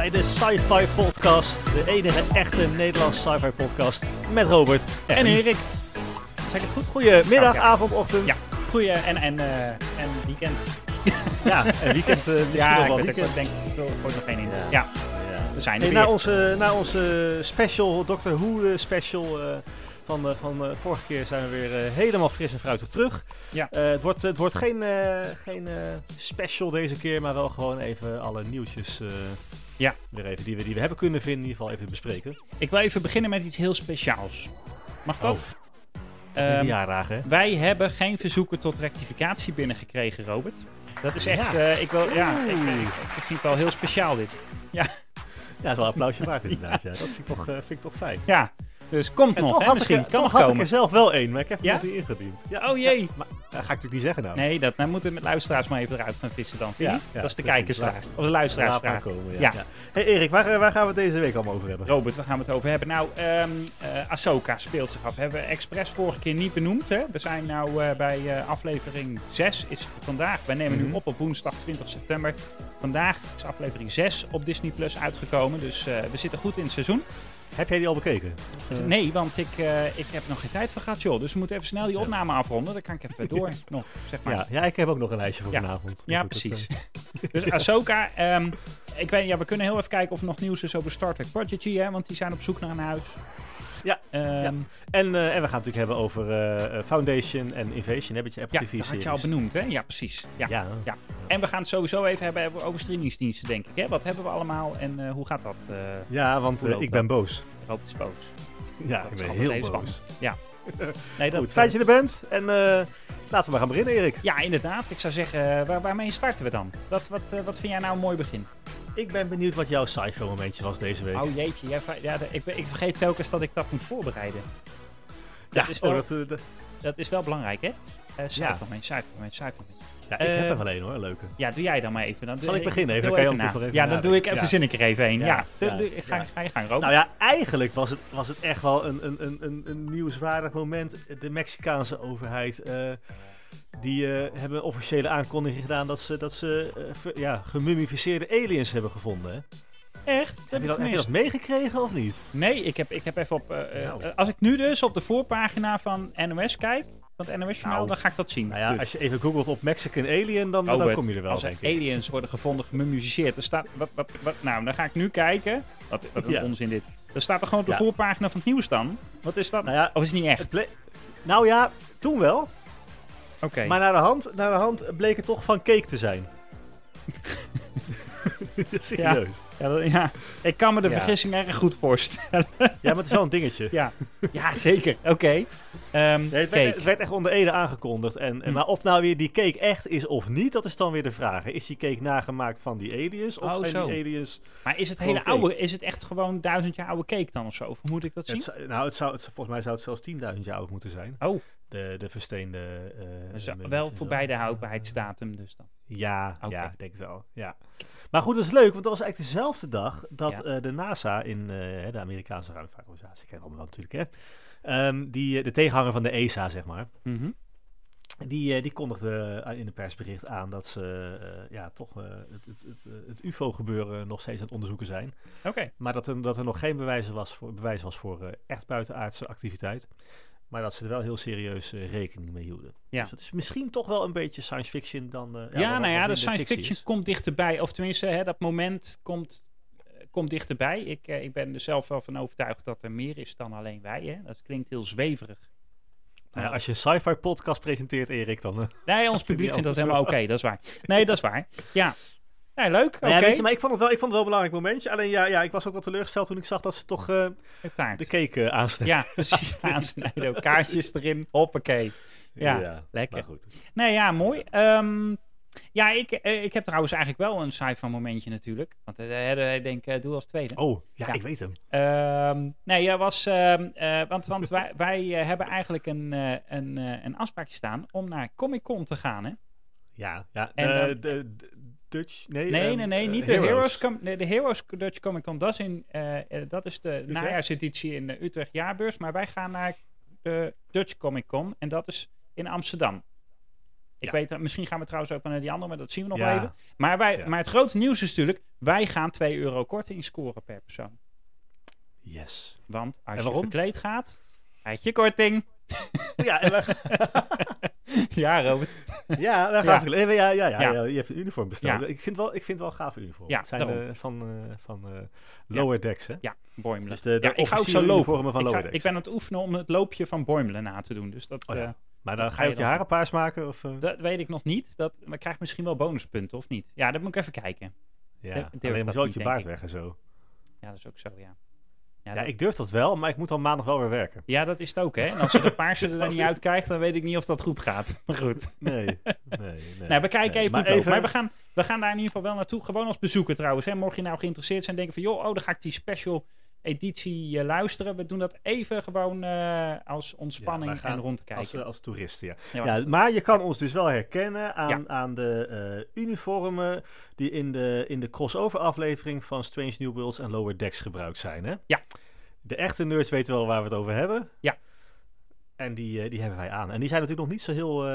Bij de Sci-Fi Podcast. De enige echte Nederlandse sci-fi podcast. Met Robert En Erik. Zeg het goed? Goedemiddag, ja. avond, ochtend. Ja. Goeie en, en, eh, en weekend. Ja, en weekend eh, misschien ja, nog wel ook, weekend. ik denk, er nog geen in. Ja. Ja, Ja. we zijn er Hey, weer. na, onze, na onze special, Doctor Who eh, special eh, van, eh, van eh, vorige keer zijn we weer eh, helemaal fris en fruitig terug. Ja. Eh, het wordt, het wordt geen, eh, geen eh, special deze keer, maar wel gewoon even alle nieuwtjes eh, Ja. weer even, die, we, die we hebben kunnen vinden, in ieder geval even bespreken. Ik wil even beginnen met iets heel speciaals. Mag dat? Oh, Ehm, jaardagen, wij hebben geen verzoeken tot rectificatie binnengekregen, Robert. Dat is echt, Ja. eh, ik, wil, ja, ik, Oeh. ik, ik vind het wel heel speciaal dit. Ja, dat is wel een applausje waard inderdaad. Ja. Dat vind ik, toch, eh, vind ik toch fijn. Ja, dus komt En nog, toch hè, misschien. ik, kan toch nog had ik er zelf wel één, maar ik heb Ja? nog niet ingediend. Ja, Oh jee. maar dat ga ik natuurlijk niet zeggen nou. Nee, dat, dan moeten we met luisteraars maar even eruit gaan vissen dan. Ja, dat is de precies. kijkersvraag. Laat- Of de luisteraarsvraag. komen, ja. Hey Erik, waar, waar gaan we het deze week allemaal over hebben? Robert, waar gaan we het over hebben? Nou, eh, Ahsoka speelt zich af. Hebben we expres vorige keer niet benoemd. Hè? We zijn nou eh, bij eh, aflevering 6. Is vandaag. Wij nemen Mhm. nu op op woensdag 20 september. Vandaag is aflevering 6 op Disney Plus uitgekomen. Dus we zitten goed in het seizoen. Heb jij die al bekeken? Eh, nee, want ik, eh, ik heb nog geen tijd voor gehad, joh. Dus we moeten even snel die opname afronden. Dan kan ik even door nog, zeg maar. Ja, ja, ik heb ook nog een lijstje voor Ja. vanavond. Ja, dat, precies. dus Ahsoka, ehm, ik weet, ja, we kunnen heel even kijken of er nog nieuws is over Star Trek Prodigy, hè, want die zijn op zoek naar een huis. Ja, Ehm, ja. eh, en, eh, en we gaan het natuurlijk hebben over eh, eh, Foundation en Invasion. Heb je Apple Ja, TV dat had je al benoemd, hè? Ja, precies. Ja. Ja, Ja. En we gaan het sowieso even hebben over streamingsdiensten, denk ik. Hè? Wat hebben we allemaal en hoe gaat dat? ja want ik ben boos. Rood is boos. Ja, Dat ik ben heel boos. Nee, dat, Goed, fijn dat je er bent. En eh, laten we maar gaan beginnen, Erik. Ja, inderdaad. Ik zou zeggen, eh, waar, waarmee starten we dan? Wat, wat, eh, wat vind jij nou een mooi begin? Ik ben benieuwd wat jouw sci-fi momentje was deze week. Oh jeetje, jij, ja, ik, ik vergeet telkens dat ik dat moet voorbereiden. ja, dat is oh, wel- dat, eh, dat- Dat is wel belangrijk, hè? Uh, Ja. cijfermoment, cijfermoment, cijfermoment. Ja, ik heb Eh, er wel één hoor, leuke. Ja, doe jij dan maar even. Dan Zal ik beginnen even? Doe Kan je even even Ja, dan doe ik even, Ja. zin ik er even een. Ja, Ja, ga, ga je gang, Robert. Nou ja, eigenlijk was het, was het echt wel een, een, een, een, een nieuwswaardig moment. De Mexicaanse overheid. eh, die eh, hebben een officiële aankondiging gedaan dat ze, dat ze eh, ver- ja, gemummificeerde aliens hebben gevonden. Hè? Echt? Dat Heb, je dat, heb je dat gemist. meegekregen of niet? Nee, ik heb, ik heb even op... eh, eh, Nou. Als ik nu dus op de voorpagina van NOS kijk, van het Nou. dan ga ik dat zien. Nou ja, Dus, als je even googelt op Mexican alien, dan, dan Robert, kom je er wel, als er denk ik. aliens worden gevonden, gemummificeerd, er staat... Wat, wat, wat, nou, dan ga ik nu kijken. Wat, wat een Ja. onzin dit. Er staat er gewoon op de Ja. voorpagina van het nieuws dan. Wat is dat? Nou ja, Of is het niet echt? het nou ja, toen wel. Oké. Maar naar de, hand, naar de hand bleek het toch van cake te zijn. Serieus. Ja, dat- ja, ik kan me de vergissing erg goed voorstellen. Ja, maar het is wel een dingetje. ja. ja, zeker. Oké. Ehm, Nee, het, cake. werd, het werd echt onder Ede aangekondigd. En, en Hm. Maar of nou weer die cake echt is of niet, dat is dan weer de vraag. Is die cake nagemaakt van die aliens? Of Oh, zijn die aliens... Maar is het hele cake. oude, is het echt gewoon duizend jaar oude cake dan of zo? Of moet ik dat zien? Het, nou, het zou, het, volgens mij zou het zelfs 10.000 jaar oud moeten zijn. Oh, De, de versteende... zo- mummies wel zo. voorbij de houdbaarheidsdatum dus dan. Ja, ja, ik denk wel. Ja. Maar goed, dat is leuk, want dat was eigenlijk dezelfde dag dat Ja. eh, de NASA in eh, de Amerikaanse ruimtevaartorganisatie, kennen we allemaal wel natuurlijk, hè, ehm, die, de tegenhanger van de ESA, zeg maar, Mhm. Die, eh, die kondigde eh, in een persbericht aan dat ze eh, ja, toch het, het, het, het UFO-gebeuren nog steeds aan het onderzoeken zijn. Oké. Maar dat er, dat er nog geen bewijs was voor, bewijs was voor echt buitenaardse activiteit. Maar dat ze er wel heel serieus rekening mee hielden. Ja. Dus het is misschien toch wel een beetje science fiction dan... Ja, wat- nou ja, de science fiction komt dichterbij. Of tenminste, hè, dat moment komt, komt dichterbij. Ik, ik ben er zelf wel van overtuigd dat er meer is dan alleen wij. Hè. Dat klinkt heel zweverig. Nou ja, als je een sci-fi podcast presenteert, Erik, dan... eh, Nee, ons publiek vindt dat helemaal oké. dat is waar. Nee, dat is waar. Ja. Nee, leuk. Oké. Nou ja, weet je, maar ik vond, het wel, ik vond het wel een belangrijk momentje. Alleen ja, ja, ik was ook wel teleurgesteld toen ik zag dat ze toch eh, De cake uh, aansnijden. Ja, precies. Aansnijden. ook Kaartjes erin. Hoppakee. Ja, lekker. Maar goed. Nee, ja, mooi. Ehm, ja, ik, eh, ik heb trouwens eigenlijk wel een sci-fi momentje natuurlijk. Want eh, ik denk, eh, doe als tweede. Oh, ja, Ja. ik weet hem. Ehm, nee, was, ehm, eh, want, want wij, wij hebben eigenlijk een, een, een afspraakje staan om naar Comic Con te gaan. Hè? Ja, ja. En dan- de, de Dutch... Nee, Nee, ehm, nee, nee, niet de Heroes. Com- nee, de Heroes Dutch Comic Con, dat is, in, dat is de najaarseditie in de Utrecht Jaarbeurs. Maar wij gaan naar de Dutch Comic Con en dat is in Amsterdam. Ik Ja. weet, misschien gaan we trouwens ook naar die andere, maar dat zien we nog Ja. wel even. Maar, wij, Ja. maar het grote nieuws is natuurlijk, wij gaan 2 euro korting scoren per persoon. Yes. Want als je verkleed gaat, krijg je korting. Ja, en wij, ja, Robert. ja, Ja. gaan verkle- ja, ja, ja, Ja. ja, je hebt een uniform besteld. Ja. Ik vind wel, ik vind wel een gaaf uniform. Ja, het zijn eh, van, eh, van eh, Lower Decks, hè? Ja, Boimelen. Dus de, de ja, ik ga ook zo lopen. van Ik, ga- Lower Decks. ik ben aan het oefenen om het loopje van Boimelen na te doen. Dus dat, Oh ja. eh, Maar dan ga je ook je je haren paars maken? Of, eh? dat weet ik nog niet. Dat, maar ik krijg misschien wel bonuspunten, of niet? Ja, dat moet ik even kijken. ja, alleen dat moet wel ook je baard weg en zo. Ja, dat is ook zo, ja. Ja, Ja, dat, ik durf dat wel, maar ik moet dan maandag wel weer werken. ja, dat is het ook, hè. En als je de paarse er dan niet uit krijgt, dan weet ik niet of dat goed gaat. Maar goed. Nee, nee, nee. Nou, we kijken nee. even maar we gaan, we gaan daar in ieder geval wel naartoe. Gewoon als bezoeker trouwens. Hè. Mocht je nou geïnteresseerd zijn en denken van... joh, oh, dan ga ik die special editie eh, luisteren. We doen dat even gewoon eh, als ontspanning gaan en rond te kijken. Als, eh, als toeristen, ja. Ja, Ja, maar je kan ons dus wel herkennen aan, aan de uniformen die in de, in de crossover aflevering van Strange New Worlds en Lower Decks gebruikt zijn. Hè? Ja. De echte nerds weten wel waar we het over hebben. Ja. En die, die hebben wij aan. En die zijn natuurlijk nog niet zo heel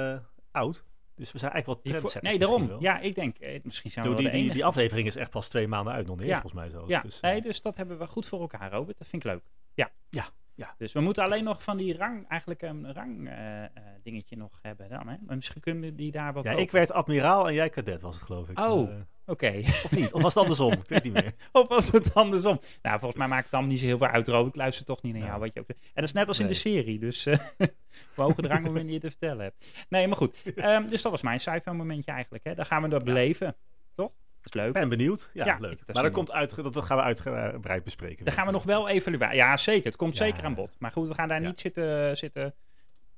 oud. Dus we zijn eigenlijk wel trendsetters nee, daarom. Ja, ik denk, eh, misschien zijn we die, die, die aflevering is echt pas twee maanden uit, nog niet Ja. volgens mij zelfs. Ja, Dus, eh, nee, dus dat hebben we goed voor elkaar, Robert. Dat vind ik leuk. Ja. Ja, ja. Dus we moeten alleen nog van die rang, eigenlijk een rang eh, eh, dingetje nog hebben dan, hè? Maar misschien kunnen we die daar wel ja, kopen. ik werd admiraal en jij kadet was het, geloof ik. Oh. Eh, Oké. of niet? Of was het andersom? ik weet niet meer. Of was het andersom? Nou, volgens mij maakt het dan niet zo heel veel uit, Robert. Ik luister toch niet naar Ja. jou, wat je ook... En dat is net als in de serie, dus... we hoge drang om weer niet te vertellen hebt. Nee, maar goed. Ehm, dus dat was mijn sci momentje eigenlijk, hè. Dan gaan we dat beleven, toch? Is leuk. Ben benieuwd. Ja, Ja, leuk. dat Maar dat, komt uit, dat gaan we uitgebreid bespreken. Dan gaan we nog wel evalueren. Ja, zeker. Het komt Ja. zeker aan bod. Maar goed, we gaan daar Ja. niet zitten, zitten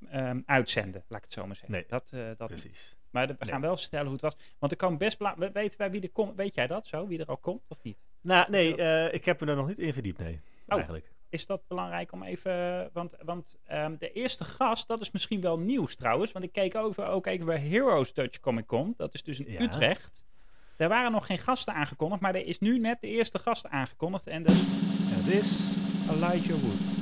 ehm, uitzenden, laat ik het zo maar zeggen. Nee. Dat, eh, dat niet. Precies. Maar de- we Nee. gaan wel vertellen hoe het was. Want er kan best... bela- we- Weten wij wie er komt? Weet jij dat zo? Wie er al komt of niet? Nou, nee, eh, ik heb me er nog niet in verdiept, nee. Oh. Eigenlijk. is dat belangrijk om even. Want, want ehm, de eerste gast, dat is misschien wel nieuws trouwens. Want ik keek over ook even bij Heroes Dutch Comic Con. Dat is dus in Ja. Utrecht. Daar waren nog geen gasten aangekondigd, maar er is nu net de eerste gast aangekondigd. En dat is het is... Elijah Wood.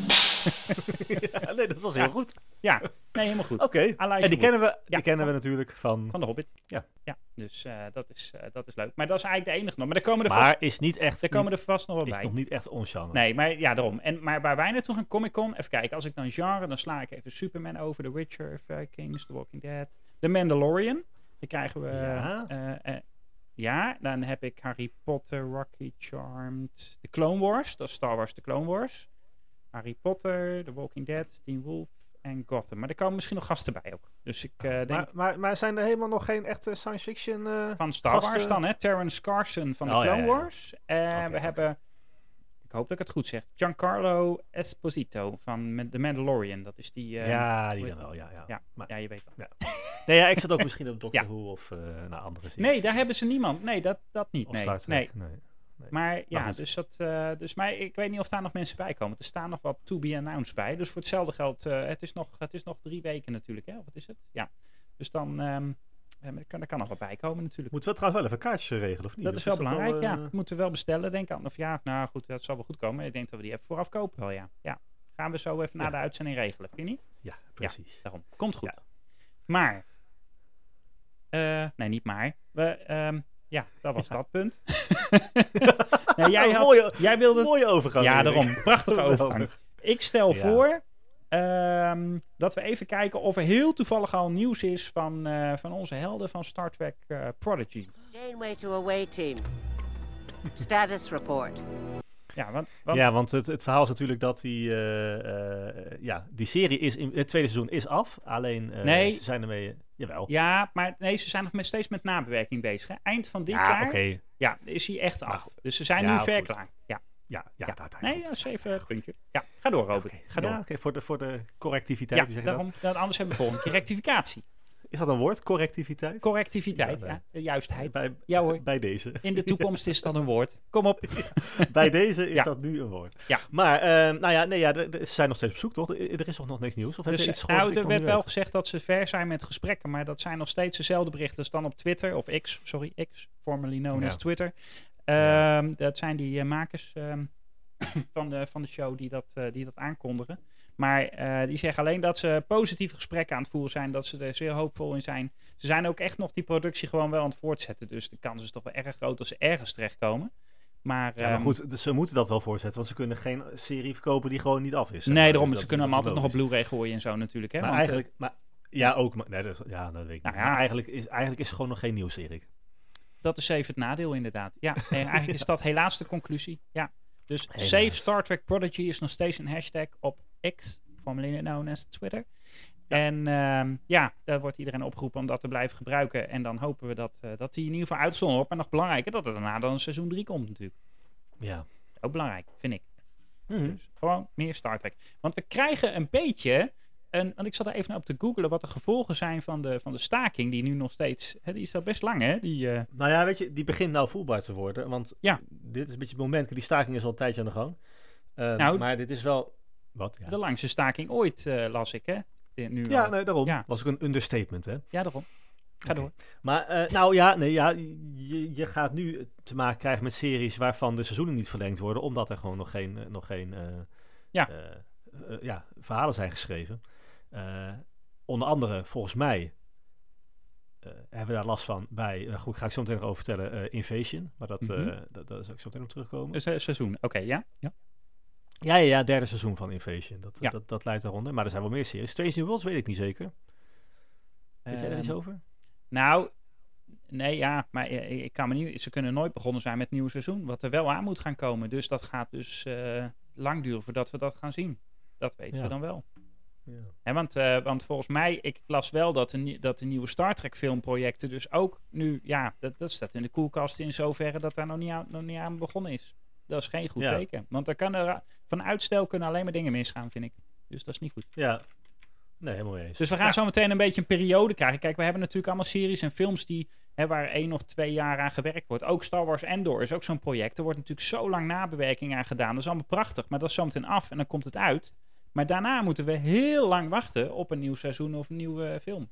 Ja, nee, dat was heel Ja. goed. Ja, nee, helemaal goed. Oké. En die kennen we, Ja, die kennen we natuurlijk van... Van de Hobbit. Ja. Ja, dus eh, dat, is, eh, dat is leuk. Maar dat is eigenlijk de enige nog. Maar daar komen er, Maar vast, is niet echt... daar komen niet- er vast nog wel is bij. nog niet echt ons genre. Nee, maar ja, daarom. En, maar waar wij naartoe gaan, Comic Con, even kijken. Als ik dan genre, dan sla ik even Superman over, The Witcher, Vikings, The Walking Dead, The Mandalorian. Dan krijgen we... Ja. eh, eh, ja, dan heb ik Harry Potter, Rocky Charmed, The Clone Wars. Dat is Star Wars The Clone Wars. Harry Potter, The Walking Dead, Teen Wolf en Gotham. Maar er komen misschien nog gasten bij ook. Dus ik eh, denk maar, maar, maar zijn er helemaal nog geen echte science fiction... eh, van Star gasten- Wars dan, hè? Terrence Carson van de Oh, Clone ja, ja. Wars. En we hebben, ik hoop dat ik het goed zeg, Giancarlo Esposito van The Mandalorian. Dat is die... eh, ja, die dan wel, ja. ja. Ja. Maar, ja, je weet wel. nee, ja, ik zat ook misschien op Doctor Ja. Who of eh naar andere series. Nee, daar hebben ze niemand. Nee, dat, dat niet. Nee, nee. Nee. Maar ja, dus dat, eh, dus, maar ik weet niet of daar nog mensen bij komen. Er staan nog wat to be announced bij. Dus voor hetzelfde geld, eh, het, is nog, het is nog drie weken natuurlijk, hè? Of wat is het? Ja. Dus dan, ehm er, kan, er kan nog wat bij komen natuurlijk. Moeten we trouwens wel even kaartjes regelen, of niet? Dat is wel belangrijk, al, ja. eh, Moeten we wel bestellen, denk ik. Of ja, nou goed, dat zal wel goed komen. Ik denk dat we die even vooraf kopen wel, ja. ja. Gaan we zo even na de uitzending regelen, vind je niet? Ja, precies. Daarom. Komt goed. Maar, eh, nee, niet maar. We, ehm, ja, dat was dat punt. nee, jij, had, mooie, jij wilde... mooie overgang. Ja, daarom. Prachtige overgang. Ik stel Ja. voor ehm, dat we even kijken of er heel toevallig al nieuws is van, eh, van onze helden van Star Trek eh, Prodigy. Janeway to away team. Status report. Ja, want, want Ja, want het, het verhaal is natuurlijk dat die, eh, eh, ja, die serie is in het tweede seizoen is af. Alleen eh, Nee. ze zijn ermee. jawel. Ja, maar nee, ze zijn nog met, steeds met nabewerking bezig. Hè? Eind van dit Ja, jaar oké. ja, is hij echt Maar af. Dus ze zijn Ja, nu ver goed. klaar. Ja, Ja, ja, ja. daar- nee, dat is even het puntje. Ja, ga door, Robert. Ga door. Ja, Ja, voor, de, voor de correctiviteit. je daarom, dat, anders hebben we volgende keer rectificatie. dat? Is dat een woord? Correctiviteit? Correctiviteit, Ja, ja, juistheid. Bij, Ja, hoor. bij deze. In de toekomst is dat een woord. Kom op. bij deze is Ja. dat nu een woord. Ja. Maar, eh, nou ja, nee, ja, ze zijn nog steeds op zoek, toch? Er is toch nog niks nieuws? Of Dus, iets eh, nou, dat er werd wel weet? gezegd dat ze ver zijn met gesprekken, maar dat zijn nog steeds dezelfde berichten als dan op Twitter, of X, sorry, X, formerly known Ja. as Twitter. Ja. Ehm, Dat zijn die eh, makers ehm, van, de, van de show die dat, eh, die dat aankondigen. Maar eh, die zeggen alleen dat ze positieve gesprekken aan het voeren zijn. Dat ze er zeer hoopvol in zijn. Ze zijn ook echt nog die productie gewoon wel aan het voortzetten. Dus de kans is toch wel erg groot dat ze ergens terechtkomen. Maar, Ja, maar ehm, goed, dus ze moeten dat wel voorzetten, want ze kunnen geen serie verkopen die gewoon niet af is. Nee, daarom. Dus Ze kunnen hem altijd nog op. Blu-ray gooien en zo natuurlijk. Hè? Maar Want, eigenlijk, maar, ja, ook. Maar, nee, dat, ja, dat weet ik Nou niet. ja. Maar eigenlijk is, eigenlijk is er gewoon nog geen nieuws, Erik. Dat is even het nadeel, inderdaad. Ja, en eigenlijk is dat helaas de conclusie. Ja. Dus Helaas. Save Star Trek Prodigy is nog steeds een hashtag op X, formerly known as Twitter. En ehm, ja, daar wordt iedereen opgeroepen om dat te blijven gebruiken. En dan hopen we dat, eh, dat die in ieder geval uitzonden op. Maar nog belangrijker, dat er daarna dan een seizoen 3 komt natuurlijk. Ja. Ook belangrijk, vind ik. Mhm. Dus gewoon meer Star Trek. Want we krijgen een beetje. Een, want ik zat er even naar op te googlen wat de gevolgen zijn van de, van de staking. Die nu nog steeds. Hè, die is al best lang, hè? Die, eh, Nou ja, weet je, die begint nou voelbaar te worden. Want Ja. dit is een beetje het moment. Die staking is al een tijdje aan de gang. Eh, Nou, maar dit is wel... Wat? Ja, De langste staking ooit, eh, las ik, hè? Nu ja al. nee, daarom. Ja. Was ook een understatement, hè? ja, daarom. Ga door. Maar eh, nou ja, nee, ja je, je gaat nu te maken krijgen met series waarvan de seizoenen niet verlengd worden, omdat er gewoon nog geen, nog geen Ja. ja, verhalen zijn geschreven. Eh, onder andere, volgens mij, eh, hebben we daar last van bij, eh, goed, ga ik zo meteen nog over vertellen, eh, Invasion. Maar dat, Mhm. dat, daar zal ik zo meteen op terugkomen. Eh, seizoen. Oké, ja. ja. Ja, ja, ja, derde seizoen van Invasion. Dat, Ja. dat, dat leidt daaronder. Maar er zijn wel meer series. Strange New Worlds weet ik niet zeker. Weet jij daar iets Ehm, over? Nou, nee, ja, maar ik kan me niet. Ze kunnen nooit begonnen zijn met het nieuwe seizoen. Wat er wel aan moet gaan komen. Dus dat gaat dus lang duren voordat we dat gaan zien. Dat weten Ja. we dan wel. Ja. Want, eh, want volgens mij, ik las wel dat de, dat de nieuwe Star Trek filmprojecten dus ook nu, ja, dat, dat staat in de koelkast in zoverre dat daar nog niet aan, nog niet aan begonnen is. Dat is geen goed Ja. teken. Want er kan er, van uitstel kunnen alleen maar dingen misgaan, vind ik. Dus dat is niet goed. ja. Nee, helemaal eens. Dus we gaan Ja. zo meteen een beetje een periode krijgen. Kijk, we hebben natuurlijk allemaal series en films die, hè, waar één of twee jaar aan gewerkt wordt. Ook Star Wars Endor is ook zo'n project. Er wordt natuurlijk zo lang nabewerking aan gedaan. Dat is allemaal prachtig, maar dat is zo meteen af en dan komt het uit. Maar daarna moeten we heel lang wachten op een nieuw seizoen of een nieuwe film.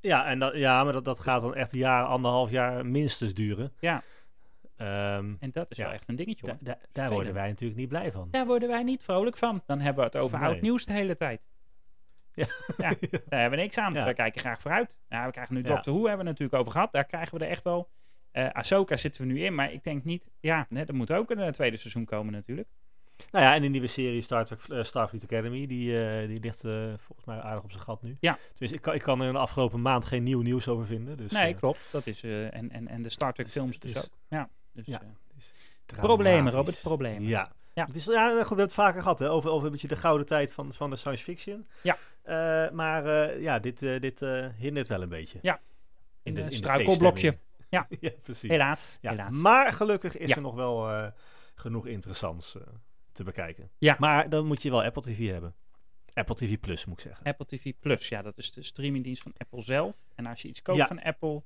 Ja, en dat, ja maar dat, dat gaat dan echt een jaar, anderhalf jaar minstens duren. Ja. Ehm, En dat is Ja. wel echt een dingetje hoor. da- da- daar Vervelend. worden wij natuurlijk niet blij van. Daar worden wij niet vrolijk van. Dan hebben we het over Nee. oud nieuws de hele tijd. Ja. ja, daar hebben we niks aan. Ja. We kijken graag vooruit. Nou, we krijgen nu. Doctor Who, hebben we het natuurlijk over gehad. Daar krijgen we er echt wel. Eh Ahsoka zitten we nu in, maar ik denk niet... Ja, nee, er moet ook een eh, tweede seizoen komen natuurlijk. Nou ja, en de nieuwe serie Star Trek eh, Starfleet Academy, die, eh, die ligt eh, volgens mij aardig op zijn gat nu. Ja. Dus ik kan, ik kan er in de afgelopen maand geen nieuw nieuws over vinden. Dus, nee, klopt. Dat is, en, en, en de Star Trek Dus films dus is- ook. Ja, dus, Ja. Problemen, Robert, problemen. Ja. Ja. Het is, ja, goed, we hebben het vaker gehad hè, over, over een beetje de gouden tijd van, van de science fiction. Ja. Maar ja, dit, dit hindert wel een beetje. Ja. In de, in de struikelblokje. Ja. ja, precies. helaas, Ja, helaas. Maar gelukkig is Ja. er nog wel genoeg interessants te bekijken. Ja. Maar dan moet je wel Apple TV hebben. Apple TV Plus moet ik zeggen. Apple TV Plus, ja, dat is de streamingdienst van Apple zelf. En als je iets koopt Ja. van Apple,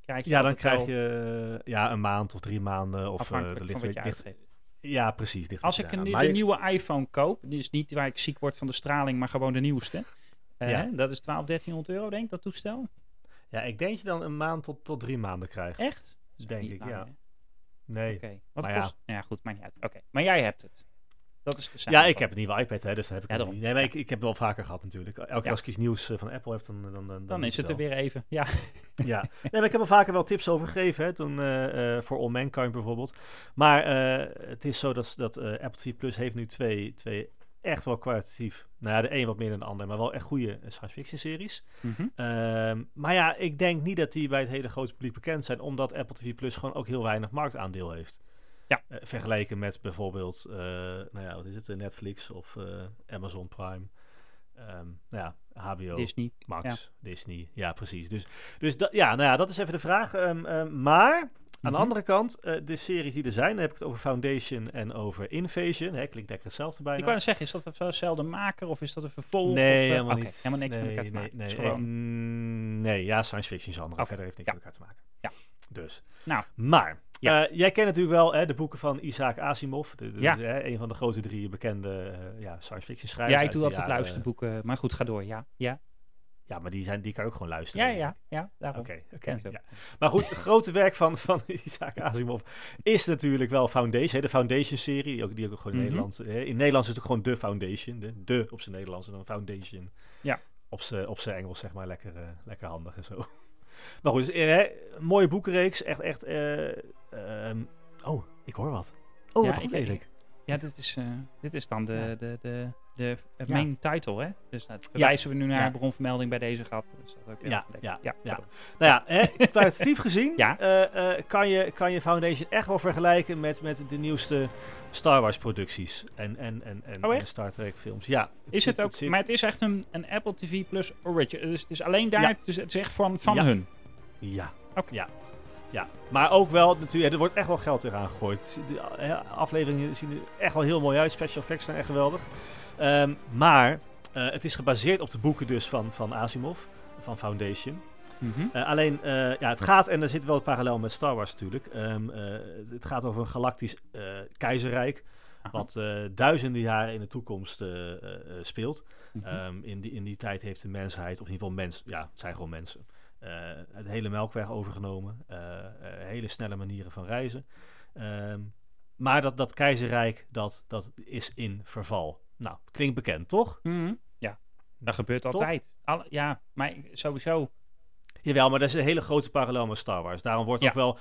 krijg je Ja, dan krijg je eh, ja, een maand of drie maanden. Of, van ligt wat je uitgeeft. Ja, precies. ligt Als ik een, de Maar je- nieuwe iPhone koop, dus niet waar ik ziek word van de straling, maar gewoon de nieuwste. Eh, Ja. Dat is 12, 1300 euro, denk ik, dat toestel. Ja, ik denk dat je dan een maand tot, tot drie maanden krijgt. Echt? Denk ik, lang, ja. hè? Nee. Oké. Wat Maar ja. kost? Ja. goed, maakt niet uit. Oké, maar jij hebt het. Dat is de Ja, ik heb een nieuwe iPad, hè, dus dat heb ik Ja, niet. Nee, maar ik, ik heb het wel vaker gehad natuurlijk. Elke keer als ik iets nieuws eh, van Apple heb, dan... Dan, dan, dan, Dan is het er weer even. Ja, Ja, nee, maar ik heb er vaker wel tips over gegeven, hè, toen, eh, eh, voor All Mankind bijvoorbeeld. Maar het is zo dat, dat Apple TV Plus heeft nu twee, twee echt wel kwalitatief, nou ja, de een wat meer dan de ander, maar wel echt goede science fiction series. Mhm. Ehm, maar ja, ik denk niet dat die bij het hele grote publiek bekend zijn, omdat Apple TV Plus gewoon ook heel weinig marktaandeel heeft. Ja. Eh, vergeleken met bijvoorbeeld, eh, nou ja, wat is het, eh, Netflix of Amazon Prime. Ehm, nou ja, HBO. Disney. Max, Disney. Ja, precies. Dus, dus dat, ja, nou ja, dat is even de vraag. Ehm, ehm, maar aan Mhm. de andere kant, de series die er zijn, dan heb ik het over Foundation en over Invasion. Hè, klinkt lekker hetzelfde bijna. Ik wou zeggen, is dat een dezelfde maker of is dat een vervolg? nee, of, helemaal niet. helemaal niks nee, met elkaar te nee, maken. Nee, is echt, nee, ja, science fiction genre. Oké, Verder heeft niks ja. met elkaar te maken. Ja. Dus. Nou. Maar, Ja. eh, jij kent natuurlijk wel hè, de boeken van Isaac Asimov. De, de- Ja. de- hè, een van de grote drie bekende eh, ja, science fiction schrijvers. Ja, ik doe altijd jaren- luisterboeken, maar goed, ga door. Ja, ja. Ja, maar die, zijn, die kan ook gewoon luisteren. Ja, ja, ja, daarom. Oké, ja. Maar goed, het grote werk van, van Isaac Asimov is natuurlijk wel Foundation. hè, De Foundation-serie, die ook, die ook gewoon in Mhm. Nederland... hè, In Nederlands is het ook gewoon de Foundation. De, de op zijn Nederlands en dan Foundation. Ja. Op zijn op zijn Engels, zeg maar, lekker, eh, lekker handig en zo. Maar goed, dus, hè, mooie boekenreeks. Echt, echt... ehm, oh, ik hoor wat. Oh, Ja, wat goed, ik-. Ja, dit is, eh, dit is dan de, Ja. de, de, de, de Ja. main title, hè? Dus dat verwijzen we nu naar bronvermelding bij deze gat. Dus dat ook Ja, ja, ja. Nou ja, kwalitatief gezien eh, eh, kan, je, kan je Foundation echt wel vergelijken met, met de nieuwste Star Wars producties en, en, en, en, Oh, en Star Trek films. Ja, Is zit- het ook, maar het is echt een, een Apple TV Plus Original. Dus het is alleen daar, dus het is echt van, van hun. Ja. Oké. ja. Ja, maar ook wel natuurlijk, er wordt echt wel geld eraan gegooid. De eh, afleveringen zien er echt wel heel mooi uit. Special effects zijn echt geweldig. Ehm, maar eh, het is gebaseerd op de boeken dus van, van Asimov, van Foundation. Mhm. Eh, alleen, ja, het gaat, en er zit wel een parallel met Star Wars natuurlijk. Ehm, eh, het gaat over een galactisch keizerrijk. Aha. Wat duizenden jaren in de toekomst speelt. Mhm. Ehm, in, die, in die tijd heeft de mensheid, of in ieder geval mens, ja, het zijn gewoon mensen, het hele melkweg overgenomen. Eh, eh, hele snelle manieren van reizen. Ehm, maar dat, dat keizerrijk, dat, dat is in verval. Nou, klinkt bekend, toch? Mhm. Ja, dat gebeurt Toch? altijd. Alle, ja, maar sowieso. Jawel, maar dat is een hele grote parallel met Star Wars. Daarom wordt Ja. ook wel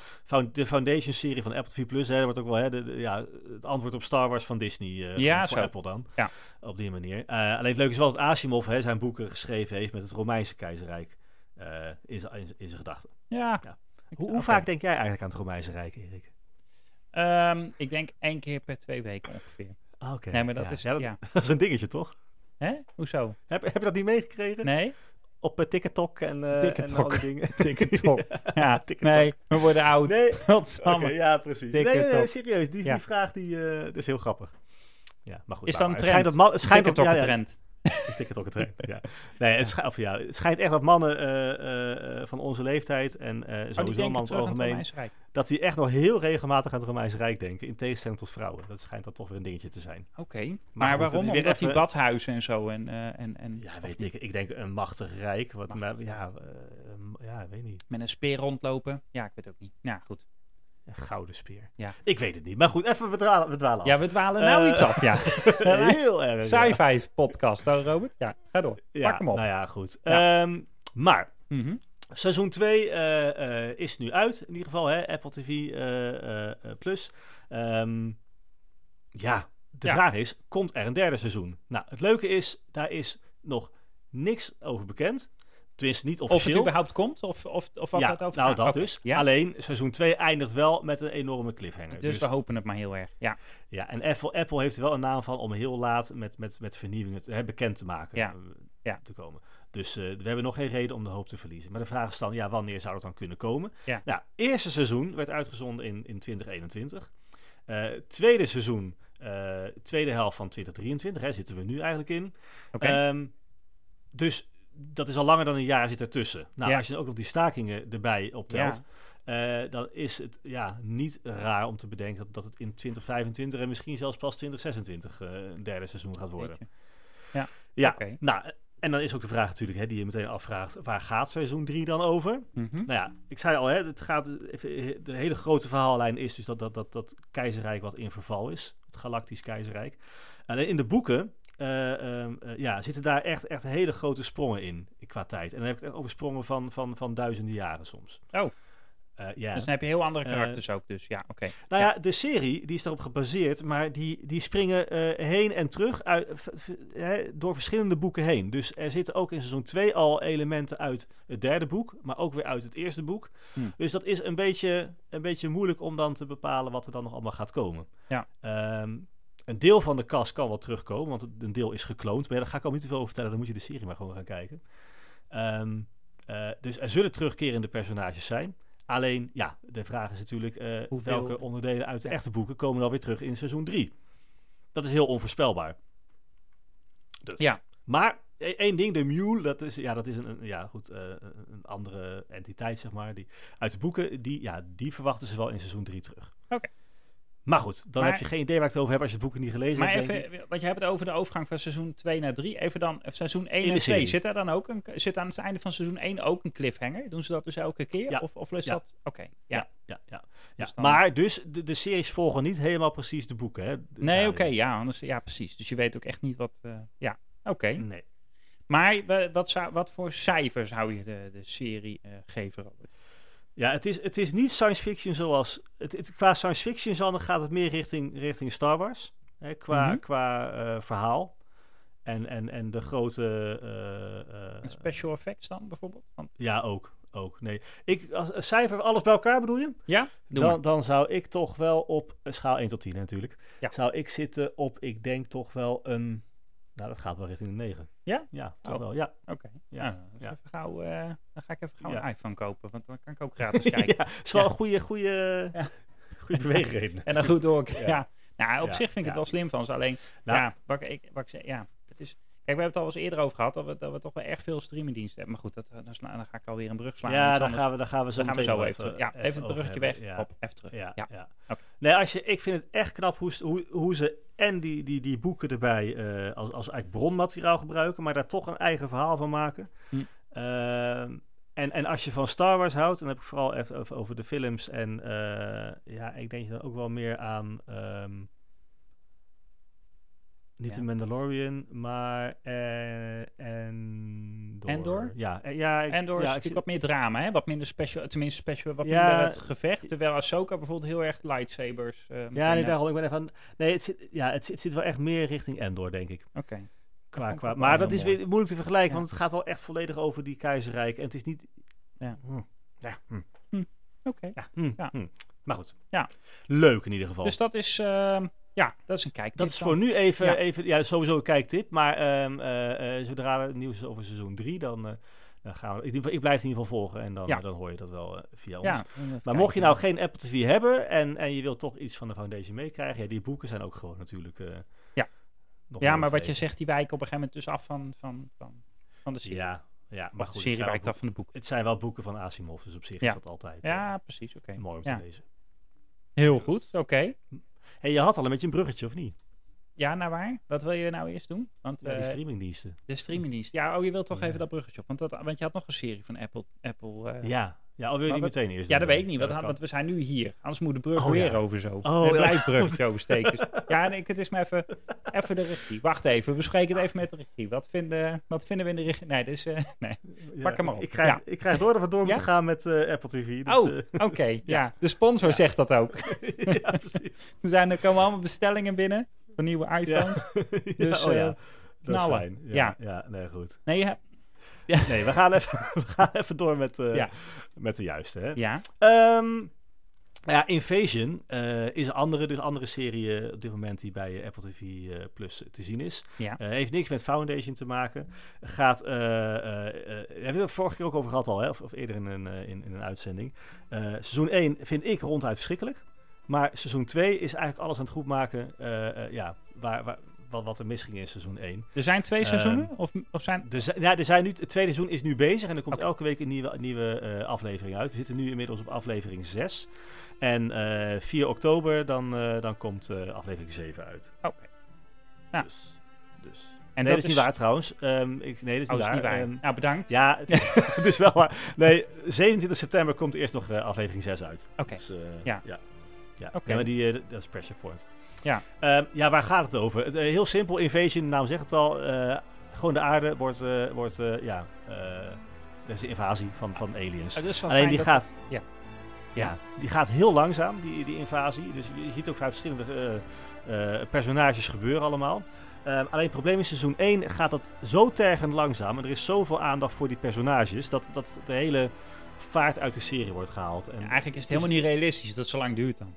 de Foundation-serie van Apple TV Plus, hè, wordt ook wel hè, de, de- ja, het antwoord op Star Wars van Disney. eh, Ja, voor zo. Apple dan. Ja. Op die manier. Eh, alleen het leuke is wel dat Asimov hè, zijn boeken geschreven heeft met het Romeinse keizerrijk eh, in zijn- in zijn- in zijn gedachten. Ja. Hoe, hoe vaak denk jij eigenlijk aan het Romeinse Rijk, Erik? Ehm, ik denk één keer per twee weken ongeveer. Ah, Oké. Nee, maar dat ja. is... Ja, Ja, dat, is een dingetje, toch? Hè? Hoezo? Heb, heb je dat niet meegekregen? Nee? Op uh, TikTok en, eh en TikTok. dingen? TikTok. Ja, TikTok. nee, we worden oud. Nee, Godsamme. ja, precies. Nee, TikTok. nee, nee, serieus. Die, vraag die, eh, dat is heel grappig. Ja, maar goed. Is dan het trend? schijnt dat schijnt dat, TikTok ja, ja, trend. TikTok een trend. ja. Nee, het, schijnt, ja, het schijnt echt dat mannen eh, eh, eh, van onze leeftijd en Oh, sowieso mannen algemeen, dat die echt nog heel regelmatig aan het Romeinse Rijk denken, in tegenstelling tot vrouwen. Dat schijnt dan toch weer een dingetje te zijn. Oké. Maar, Maar goed, het waarom? weer Omdat die badhuizen en zo en... en, en Ja, weet ik. Ik denk een machtig rijk. Wat, Machtig. maar, ja, ja, weet niet. Met een speer rondlopen. Ja, ik weet ook niet. Ja, goed. Een gouden speer. Ja. Ik weet het niet. Maar goed, even we dwalen, we dwalen af. Ja, we dwalen nou Eh, iets af, ja. heel erg. ja. Sci-fi podcast, hoor, Robert. Ja, ga door. Ja, Pak hem op. Nou ja, goed. Ja. Ehm, maar Mhm. Seizoen 2 eh, eh, is nu uit, in ieder geval, hè? Apple TV eh, eh, eh, Plus. Ehm, ja, de Ja. vraag is, komt er een derde seizoen? Nou, het leuke is, daar is nog niks over bekend. Tenminste, niet Of het officieel. überhaupt komt, of, of, of wat ja, het over nou gaat. dat Oké, dus. Ja, Alleen, seizoen 2 eindigt wel met een enorme cliffhanger. dus, Dus, we hopen het maar heel erg. Ja, ja, en Apple, Apple heeft er wel een naam van om heel laat met, met, met vernieuwingen te, hè, bekend te maken. Ja. eh, Ja. Te komen. Dus eh, we hebben nog geen reden om de hoop te verliezen. Maar de vraag is dan, ja, wanneer zou dat dan kunnen komen? Ja. Nou, eerste seizoen werd uitgezonden in, in 2021. Eh, tweede seizoen, tweede helft van 2023, hè, zitten we nu eigenlijk in. oké. Ehm, dus dat is al langer dan een jaar zit ertussen. Nou, Ja. als je dan ook nog die stakingen erbij optelt, eh, dan is het ja, niet raar om te bedenken dat, dat het in 2025 en misschien zelfs pas 2026 eh, een derde seizoen gaat worden. Jeetje. Ja, Oké. nou, en dan is ook de vraag natuurlijk hè, die je meteen afvraagt, waar gaat seizoen 3 dan over? Mhm. Nou ja, ik zei al, hè, het gaat, de hele grote verhaallijn is dus dat, dat, dat, dat keizerrijk wat in verval is. Het galactisch keizerrijk. Alleen in de boeken eh, ehm, eh, ja, zitten daar echt, echt hele grote sprongen in, qua tijd. En dan heb ik het echt over sprongen van, van, van duizenden jaren soms. Oh. Eh, ja. Dus dan heb je heel andere karakters ook, dus ja, oké. Nou ja, de serie die is daarop gebaseerd, maar die, die springen heen en terug uit, door verschillende boeken heen. Dus er zitten ook in seizoen 2 al elementen uit het derde boek, maar ook weer uit het eerste boek. Hmm. Dus dat is een beetje, een beetje moeilijk om dan te bepalen wat er dan nog allemaal gaat komen. Ja. Ehm, een deel van de cast kan wel terugkomen, want een deel is gekloond. Maar ja, daar ga ik al niet te veel over vertellen, dan moet je de serie maar gewoon gaan kijken. Ehm, eh, dus er zullen terugkerende personages zijn. Alleen, ja, de vraag is natuurlijk eh, Hoeveel- welke onderdelen uit de echte boeken komen dan weer terug in seizoen 3. Dat is heel onvoorspelbaar. Dus. Ja. Maar e- één ding, de Mule, dat is, ja, dat is een, een- ja, goed, eh, een andere entiteit, zeg maar. Die, uit de boeken, die, ja, die verwachten ze wel in seizoen 3 terug. Maar goed, dan Maar- heb je geen idee waar ik het over heb als je het boeken niet gelezen Maar hebt. denk ik. even, want je hebt het over de overgang van seizoen 2 naar 3. Even dan, seizoen 1 In en de 2. serie. Zit daar dan ook een, zit aan het einde van seizoen 1 ook een cliffhanger? Doen ze dat dus elke keer? Ja. Of, of Ja. dat... Oké, ja. Ja, ja, ja. ja. Dus dan- Maar dus, de, de series volgen niet helemaal precies de boeken. Hè? Nee, oké, ja, anders, ja, precies. Dus je weet ook echt niet wat... eh, ja, oké. Nee. Maar wa- wat, zou, wat voor cijfer zou je de, de serie eh, geven, Robert? Ja, het is, het is niet science fiction zoals... Het, het- qua science fiction genre gaat het meer richting, richting Star Wars. Hè, qua Mhm. qua eh, verhaal. En, en, en de grote... eh, eh, special effects dan, bijvoorbeeld? Want, ja, ook. ook nee. Ik, als cijfer, alles bij elkaar bedoel je? ja? Dan, dan zou ik toch wel op een schaal 1 tot 10 natuurlijk. Ja. Zou ik zitten op, ik denk toch wel een... Nou, dat gaat wel richting de 9. Ja? Ja, toch Oh. wel. Ja. Oké. Ja, Ja, dus ja. even gauw, eh, dan ga ik even gauw Ja. een iPhone kopen, want dan kan ik ook gratis kijken. ja, is wel een goede, goede, goede beweegreden. En dan goed door. Ja. Nou, op zich vind ik het wel slim van ze. Alleen, Nou. ja, wat ik, wat ik zeg, ja, het is... Kijk, we hebben het al eens eerder over gehad, dat we, dat we toch wel erg veel streamingdiensten hebben. Maar goed, dat, eh, dan, sla- dan ga ik alweer een brug slaan. Ja, anders. gaan we, daar gaan we zo Dan gaan we zo even terug. Ja, even, het over bruggetje weg. Ja. Hop, even terug. Ja, Ja. Nee, als je, ik vind het echt knap hoe, ze- hoe, hoe ze en die, die, die boeken erbij eh, als, als eigenlijk bronmateriaal gebruiken, maar daar toch een eigen verhaal van maken. Hm. Ehm, en, en als je van Star Wars houdt, dan heb ik vooral even over, over de films. En eh, ja, ik denk dan ook wel meer aan. ehm, niet de Mandalorian, maar eh, Endor. Endor? Ja, eh, ja, ik- En door ja, is ik natuurlijk zie- wat meer drama, hè? Wat minder special, tenminste special, wat Ja. minder het gevecht. Terwijl Ahsoka bijvoorbeeld heel erg lightsabers. eh, Ja, nee, daarom. Ik ben even aan, nee, het zit, ja, het, zit- het zit wel echt meer richting Endor, denk ik. Oké. Qua, ik qua, wel maar dat is weer moeilijk te vergelijken, Ja. want het gaat wel echt volledig over die keizerrijk. En het is niet... Ja. Hm. Ja, hm. Oké. ja, hm, Ja. hm. Maar goed. Ja. Leuk in ieder geval. Dus dat is, ehm, ja, dat is een kijktip. dat is dan. voor nu even, Ja. even ja, sowieso een kijktip. Maar ehm, eh, eh, zodra er nieuws is over seizoen 3, dan, eh, dan gaan we... Ik, ik blijf het in ieder geval volgen en dan, Ja. dan hoor je dat wel via ons. Ja, even Maar kijken. mocht je nou geen Apple TV hebben en, en je wilt toch iets van de Foundation meekrijgen, ja, die boeken zijn ook gewoon natuurlijk. Ja. Ja, maar wat je zegt, die wijken op een gegeven moment dus af van, van, van, van de serie. Ja, ja maar de goed, het serie wijkt af van de boek. boeken- het zijn wel boeken van Asimov, dus op zich Ja. is dat altijd Ja, precies, oké. mooi om Ja. te lezen. Heel goed, oké. Hey, je had al een beetje een bruggetje, of niet? Ja, naar waar? Wat wil je nou eerst doen? Want Ja, die eh, streamingdiensten. de streamingdienst. Ja, oh, je wilt toch Ja. even dat bruggetje op. Want, dat, want je had nog een serie van Apple. Apple eh, Ja, ja al wil je Maar die meteen eerst Ja, dat weet ik niet, want, want we zijn nu hier. Anders moet de brug Oh, weer ja. over zo. Oh, het ja. blijft bruggetje oversteken. Dus- ja, nee, het is maar even, even de regie. Wacht even, we bespreken het even met de regie. Wat vinden, wat vinden we in de regie? Nee, dus, eh, nee. Ja, Pak hem maar op. Ik krijg, ik krijg door dat we door moeten gaan met eh, Apple TV. Dus, Oh, eh, oké. ja. de sponsor zegt dat ook. ja, precies. Er, zijn, er komen allemaal bestellingen binnen voor nieuwe iPhone. Ja. Dus, oh, ja. Dat is knallen. fijn. Ja, Ja. nee, goed. Nee, ja. Nee, we gaan even, we gaan even door met, eh, Ja. met de juiste. Hè? ja. Ehm, nou ja, Invasion eh, is een andere, dus andere serie eh, op dit moment die bij Apple TV Plus te zien is. Ja. Heeft niks met Foundation te maken. Gaat, hebben we het vorige keer ook over gehad al, hè? Of, of eerder in een, in, in een uitzending. Seizoen 1 vind ik ronduit verschrikkelijk. Maar seizoen 2 is eigenlijk alles aan het goedmaken eh, eh, ja, waar, waar, wat, wat er misging in seizoen 1. Er zijn twee Ehm, seizoenen? Of, of zijn... Er zijn, ja, er zijn nu, het tweede seizoen is nu bezig en er komt elke week een nieuwe, nieuwe eh, aflevering uit. We zitten nu inmiddels op aflevering 6. En eh 4 oktober dan, eh, dan komt eh, aflevering 7 uit. Oké. Ja. Dus, dus. En nee, dat is niet waar trouwens. Ehm, ik, nee, dat is Oh, niet is waar. niet waar. Ehm, nou, bedankt. ja, het is, het is wel waar. Nee, 27 september komt eerst nog eh, aflevering 6 uit. Oké. Dus, eh, Ja. ja. Ja. Oké. Ja, maar die, eh, dat is Pressure Point. Ja. Ehm, ja, waar gaat het over? Het, eh, heel simpel, Invasion, de naam zegt het al. eh, gewoon de aarde wordt, wordt ja, er is een invasie van, van aliens. Dat Alleen die dat- gaat, ja. ja, die gaat heel langzaam, die, die invasie. Dus je, je ziet ook vrij verschillende personages gebeuren allemaal. Ehm, alleen het probleem is, seizoen 1 gaat dat zo tergend langzaam. En er is zoveel aandacht voor die personages. Dat, dat de hele vaart uit de serie wordt gehaald. En, Ja, eigenlijk is het helemaal niet realistisch dat het zo lang duurt dan.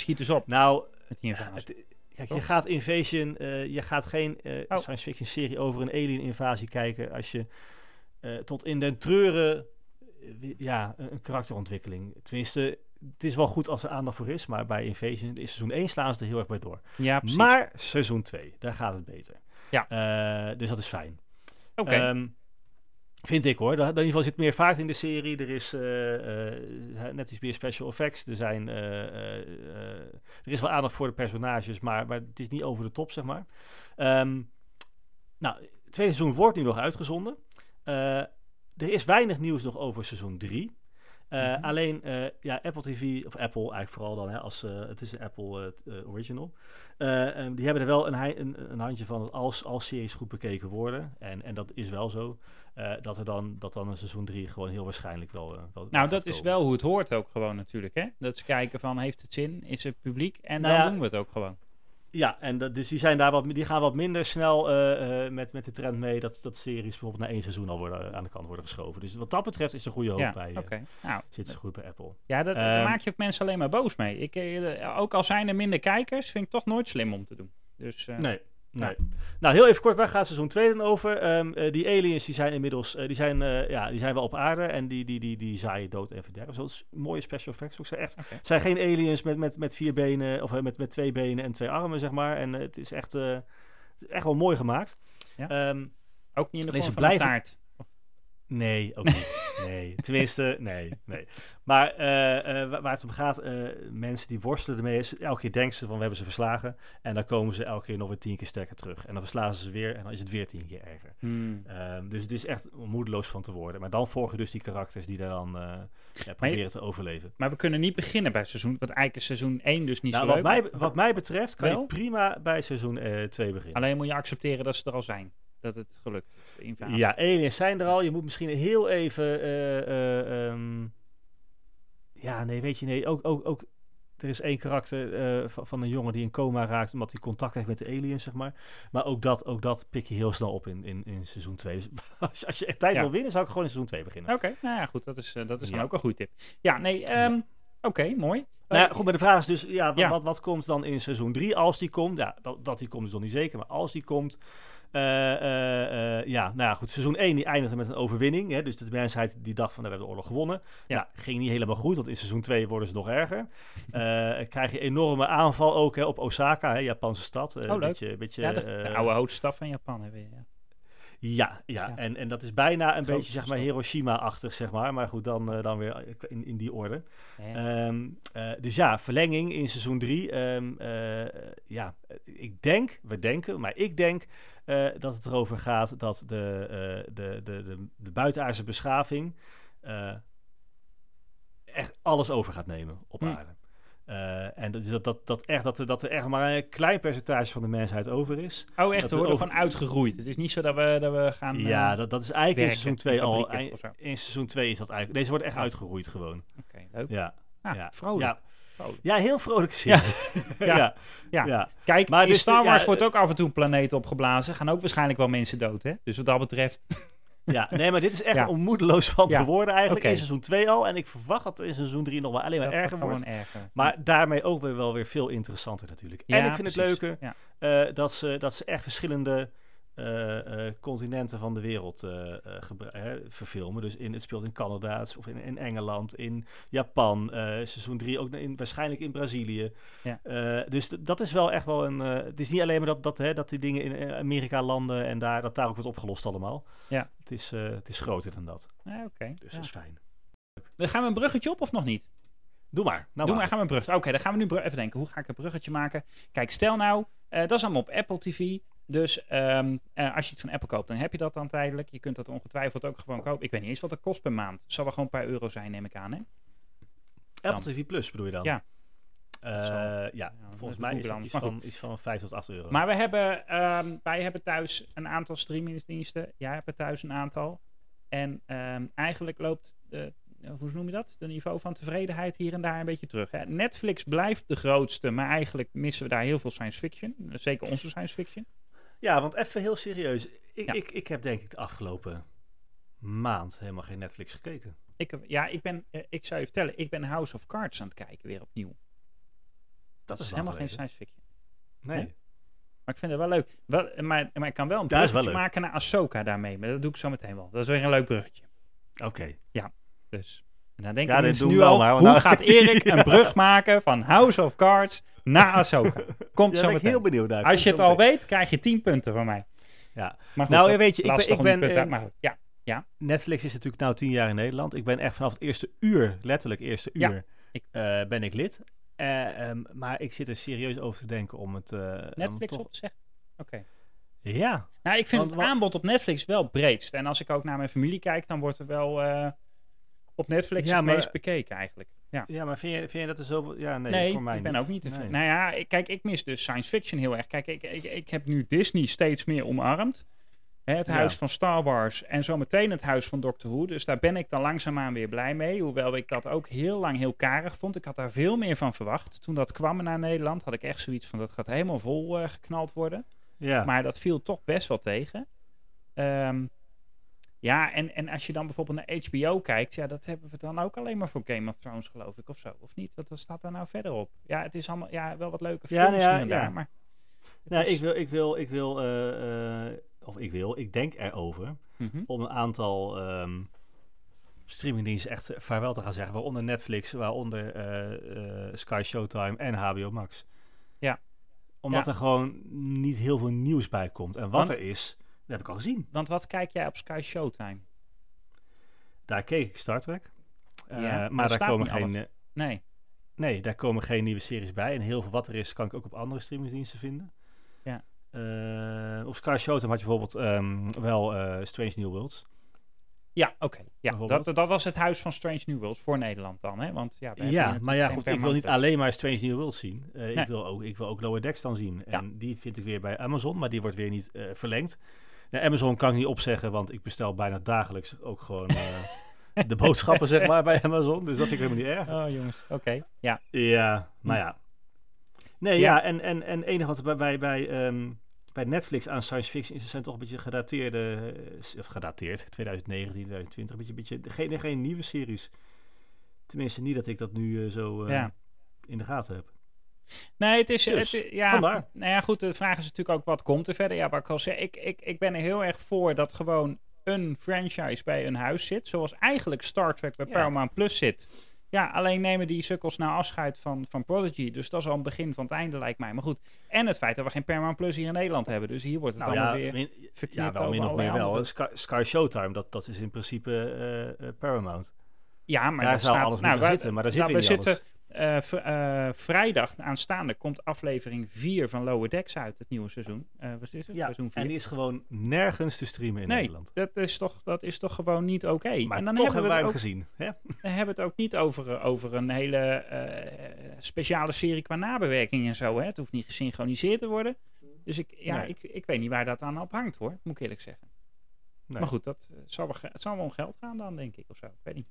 Schiet dus op nou, het- kijk, je gaat Invasion, eh, je gaat geen eh, Oh. science fiction serie over een alien invasie kijken als je eh, tot in den treuren, ja, een, karakterontwikkeling. Tenminste, het is wel goed als er aandacht voor is, maar bij Invasion, in seizoen 1 slaan ze er heel erg bij door. ja, precies. Maar seizoen 2, daar gaat het beter. Ja. Dus dat is fijn. Oké. Ehm, Vind ik hoor. In ieder geval zit meer vaart in de serie. Er is eh, eh, net iets meer special effects. Er, zijn, eh, er is wel aandacht voor de personages, maar, maar het is niet over de top, zeg maar. Ehm, nou, het tweede seizoen wordt nu nog uitgezonden. Er is weinig nieuws nog over seizoen 3. Eh, Mhm. Alleen, eh, ja, Apple TV, of Apple eigenlijk vooral dan, hè, als, eh, het is een Apple Original. Eh, ehm, die hebben er wel een, een, een handje van als, als series goed bekeken worden. En, en dat is wel zo. dat er dan, dat dan een seizoen 3 gewoon heel waarschijnlijk wel. wel Nou, dat is wel hoe het hoort ook gewoon natuurlijk, hè? Dat ze kijken van, heeft het zin? Is het publiek? En Nou dan ja, doen we het ook gewoon. Ja, en dat, dus die, zijn daar wat, die gaan wat minder snel eh, eh, met, met de trend mee dat, dat series bijvoorbeeld na één seizoen al worden, aan de kant worden geschoven. Dus wat dat betreft is er goede hoop Ja, bij. oké. eh, Nou, Zit ze goed bij Apple. ja, dat, daar Ehm, maak je ook mensen alleen maar boos mee. Ik, eh, ook al zijn er minder kijkers, vind ik toch nooit slim om te doen. Dus, eh, Nee. Nou, heel even kort, waar gaat seizoen 2 dan over? Ehm, eh, die aliens die zijn inmiddels, eh, die, zijn, eh, ja, die zijn wel op aarde en die, die, die, die zaaien dood en verderf. Dat is mooie special effects. Ook zijn echt, zijn geen aliens met, met, met vier benen of met, met twee benen en twee armen, zeg maar. En het is echt, echt wel mooi gemaakt. Ja. Ehm, Ook niet in de vorm ze van een blijven- taart. Nee, ook niet. Nee, tenminste, nee, nee. Maar eh, eh, wa- waar het om gaat, eh, mensen die worstelen ermee, is elke keer denken ze van we hebben ze verslagen. En dan komen ze elke keer nog weer tien keer sterker terug. En dan verslaan ze ze weer en dan is het weer tien keer erger. Hmm. Ehm, dus het is echt moedeloos van te worden. Maar dan volgen dus die karakters die daar dan ja, proberen te overleven. Maar we kunnen niet beginnen bij seizoen, want eigenlijk is seizoen 1 dus niet Nou, zo wat, leuk. mij, wat mij betreft kan Wel? je prima bij seizoen 2 beginnen. Alleen moet je accepteren dat ze er al zijn. Dat het gelukt is, invasie. Ja, aliens zijn er al. Je moet misschien heel even. eh, eh, ehm, ja, nee, weet je, nee. Ook, ook, ook, er is één karakter eh, van, van een jongen die in coma raakt. omdat hij contact heeft met de aliens, zeg maar. Maar ook dat, ook dat pik je heel snel op in, in, in seizoen 2. Dus als, je- als je echt tijd Ja. wil winnen, zou ik gewoon in seizoen 2 beginnen. Oké, nou ja, goed. Dat is, dat is dan ook een goede tip. Ja, nee, ehm, oké, mooi. Nou Eh, goed, maar de vraag is dus, ja, wat, Ja. Wat, wat komt dan in seizoen 3 als die komt? Ja, dat, dat die komt is nog niet zeker, maar als die komt... eh, eh, ja, nou ja, goed, seizoen 1 die eindigde met een overwinning. Hè, dus de mensheid die dacht van, nou, we hebben de oorlog gewonnen. Ja. Ja. ging niet helemaal goed, want in seizoen 2 worden ze nog erger. Krijg je enorme aanval ook hè, op Osaka, hè, Japanse stad. Oh, leuk. Beetje, beetje, ja, de, de oude houtstaf van Japan hebben we. Ja. Ja, ja. Ja. En, en dat is bijna een beetje, zeg maar. Hiroshima-achtig, zeg maar. Maar goed, dan, eh, dan weer in, in die orde. Ja. Ehm, eh, dus ja, verlenging in seizoen 3. ja, eh, ik denk, we denken, maar ik denk eh, dat het erover gaat dat de, eh, de, de, de, de buitenaardse beschaving eh, echt alles over gaat nemen op Hm. Eh, en dat, dat, dat, dat, echt, dat, er, dat er echt maar een klein percentage van de mensheid over is. oh, echt, dat we worden over- gewoon uitgegroeid. Het is niet zo dat we, dat we gaan... ja, eh, dat, dat is eigenlijk in seizoen 2 in al. In seizoen 2 is dat eigenlijk. Deze wordt echt Ja. uitgeroeid gewoon. Oké, leuk. Ja. Ah, ja. vrolijk. Ja. vrolijk. ja, heel vrolijk serie. Ja. ja. Kijk, Maar in dus, Star Wars wordt eh, ook af en toe een planeet opgeblazen. Gaan ook waarschijnlijk wel mensen dood, hè? Dus wat dat betreft... Ja, nee, maar dit is echt Ja. om moedeloos van te worden eigenlijk. Oké. In seizoen 2 al. En ik verwacht dat in seizoen 3 nog maar alleen maar dat erger wordt. erger. Maar daarmee ook weer wel weer veel interessanter natuurlijk. En ik vind precies. het leuke eh, dat, ze, dat ze echt verschillende continenten van de wereld eh, eh, verfilmen. Dus in, het speelt in Canada, of in, in Engeland, in Japan. eh, seizoen 3 ook in, waarschijnlijk in Brazilië. Ja. Eh, dus dat is wel echt wel een... eh, het is niet alleen maar dat, dat, hè, dat die dingen in eh, Amerika landen en daar, dat daar ook wordt opgelost allemaal. Ja. Het is, eh, het is groter dan dat. Ja, Oké. Dus ja. dat is fijn. Dan gaan we een bruggetje op of nog niet? Doe maar. Nou Doe maar, gaan we een bruggetje. Oké, dan gaan we nu even denken. Hoe ga ik een bruggetje maken? Kijk, stel nou, eh, dat is allemaal op Apple TV. Dus ehm, eh, als je het van Apple koopt, dan heb je dat dan tijdelijk. Je kunt dat ongetwijfeld ook gewoon kopen. Ik weet niet eens wat dat kost per maand. Het zal wel gewoon een paar euro zijn, neem ik aan. Hè? Apple TV Plus bedoel je dan? Ja. Eh, ja, Ja, volgens mij is dat iets van, iets van 5 tot 8 euro. Maar we hebben, ehm, wij hebben thuis een aantal streamingsdiensten. Jij hebt er thuis een aantal. En ehm, eigenlijk loopt, de, hoe noem je dat? De niveau van tevredenheid hier en daar een beetje terug. Hè? Netflix blijft de grootste, maar eigenlijk missen we daar heel veel science fiction. Zeker onze science fiction. Ja, want even heel serieus. Ik, Ja. ik, ik heb denk ik de afgelopen maand helemaal geen Netflix gekeken. Ik, ja, ik, ben, eh, ik zou je vertellen, ik ben House of Cards aan het kijken weer opnieuw. Dat, is, helemaal geen science fiction. Nee. Nee? Maar ik vind het wel leuk. Wel, maar, maar ik kan wel een Ja, bruggetje maken naar Ahsoka daarmee. Maar dat doe ik zo meteen wel. Dat is weer een leuk bruggetje. Oké. Dus. En dan denken Ja, mensen nu al, want hoe nou- gaat Erik een brug maken van House of Cards naar Ahsoka? Komt Ja, zo ben meteen. heel benieuwd naar. Als je het al weet, krijg je 10 punten van mij. Ja. Maar goed, Nou, weet je, ik ben- ik ben, punten uit- eh, maar goed, ja. Ja. Netflix is natuurlijk nou tien jaar in Nederland. Ik ben echt vanaf het eerste uur, letterlijk eerste Ja, uur, ik- eh, ben ik lid. Eh, ehm, maar ik zit er serieus over te denken om het... Netflix toch- op te zeggen? Oké. Ja, Nou, ik vind Want het aanbod op Netflix wel breedst. En als ik ook naar mijn familie kijk, dan wordt er wel op Netflix Ja, het maar- meest bekeken eigenlijk. Ja. ja maar vind je, vind je dat er zoveel... Ja, nee, Nee, voor mij ik ben niet. ook niet te Nee. Nou ja, ik- kijk, ik mis dus science fiction heel erg. Kijk, ik, ik, ik heb nu Disney steeds meer omarmd. Hè, Het Ja. huis van Star Wars en zometeen het huis van Doctor Who. Dus daar ben ik dan langzaamaan weer blij mee. Hoewel ik dat ook heel lang heel karig vond. Ik had daar veel meer van verwacht. Toen dat kwam naar Nederland had ik echt zoiets van dat gaat helemaal vol eh, geknald worden. Ja, Maar dat viel toch best wel tegen. Ehm, ja, en, en als je dan bijvoorbeeld naar HBO kijkt, ja, dat hebben we dan ook alleen maar voor Game of Thrones, geloof ik, of zo. Of niet? Wat, wat staat daar nou verder op? Ja, het is allemaal, ja, wel wat leuke Ja, films nou ja, daar, ja. maar... het nou, is- ik wil, ik wil, ik wil, eh, eh, of ik wil, ik denk erover Mhm. om een aantal ehm, streamingdiensten echt vaarwel te gaan zeggen. Waaronder Netflix, waaronder eh, Sky Showtime en HBO Max. Ja. Omdat Ja. er gewoon niet heel veel nieuws bij komt. En wat Want- er is, heb ik al gezien. Want wat kijk jij op Sky Showtime? Daar keek ik Star Trek. Eh, Ja, maar daar komen geen... alles. eh, Nee. Nee, daar komen geen nieuwe series bij. En heel veel wat er is, kan ik ook op andere streamingsdiensten vinden. Ja. Eh, op Sky Showtime had je bijvoorbeeld ehm, wel Strange New Worlds. Ja, oké. Ja, dat, dat was het huis van Strange New Worlds voor Nederland dan, hè? Want ja, Ja, maar ja, goed, ik wil niet alleen maar Strange New Worlds zien. Nee. ik, wil ook, ik wil ook Lower Decks dan zien. Ja. En die vind ik weer bij Amazon, maar die wordt weer niet verlengd. Nou, Amazon kan ik niet opzeggen, want ik bestel bijna dagelijks ook gewoon eh, de boodschappen, zeg maar, bij Amazon. Dus dat vind ik helemaal niet erg. Oh, jongens. Oké. Ja. Ja, maar ja. Nee, Ja. ja, en, en, en enige wat bij, bij, bij, ehm, bij Netflix aan science fiction is, zijn toch een beetje gedateerde, eh, of gedateerd, 2019, 2020, een beetje, beetje geen, geen nieuwe series. Tenminste, niet dat ik dat nu eh, zo Ja. in de gaten heb. Nee, het is... Dus, het, ja, vandaar. Nou ja, goed, de vraag is natuurlijk ook wat komt er verder. Ja, wat ik al zei, ik, ik, ik ben er heel erg voor dat gewoon een franchise bij een huis zit. Zoals eigenlijk Star Trek bij Ja. Paramount Plus zit. Ja, alleen nemen die sukkels nou afscheid van, van Prodigy. Dus dat is al een begin van het einde, lijkt mij. Maar goed, en het feit dat we geen Paramount Plus hier in Nederland hebben. Dus hier wordt het Nou allemaal ja, weer... ja, wel min of meer wel. Sky, Sky Showtime, dat, dat is in principe eh, eh, Paramount. Ja, maar Daar zou staat, alles nou, moeten wij- zitten, maar daar zit nou, we niet zitten v- eh, vrijdag aanstaande komt aflevering 4 van Lower Decks uit, het nieuwe seizoen. Eh wat is het? Ja, seizoen 4. en die is gewoon nergens te streamen in nee, Nederland. dat is, toch, dat is toch gewoon niet oké. Maar En dan toch hebben we, hem ook, gezien. Hè? dan hebben we het ook niet over, eh, over een hele eh, speciale serie qua nabewerking en zo. Hè. Het hoeft niet gesynchroniseerd te worden. Dus ik, ja, Nee. ik, ik weet niet waar dat aan op hangt hoor, moet ik eerlijk zeggen. Nee. Maar goed, dat eh, zal het zal wel om geld gaan dan, denk ik, of zo. Ik weet niet.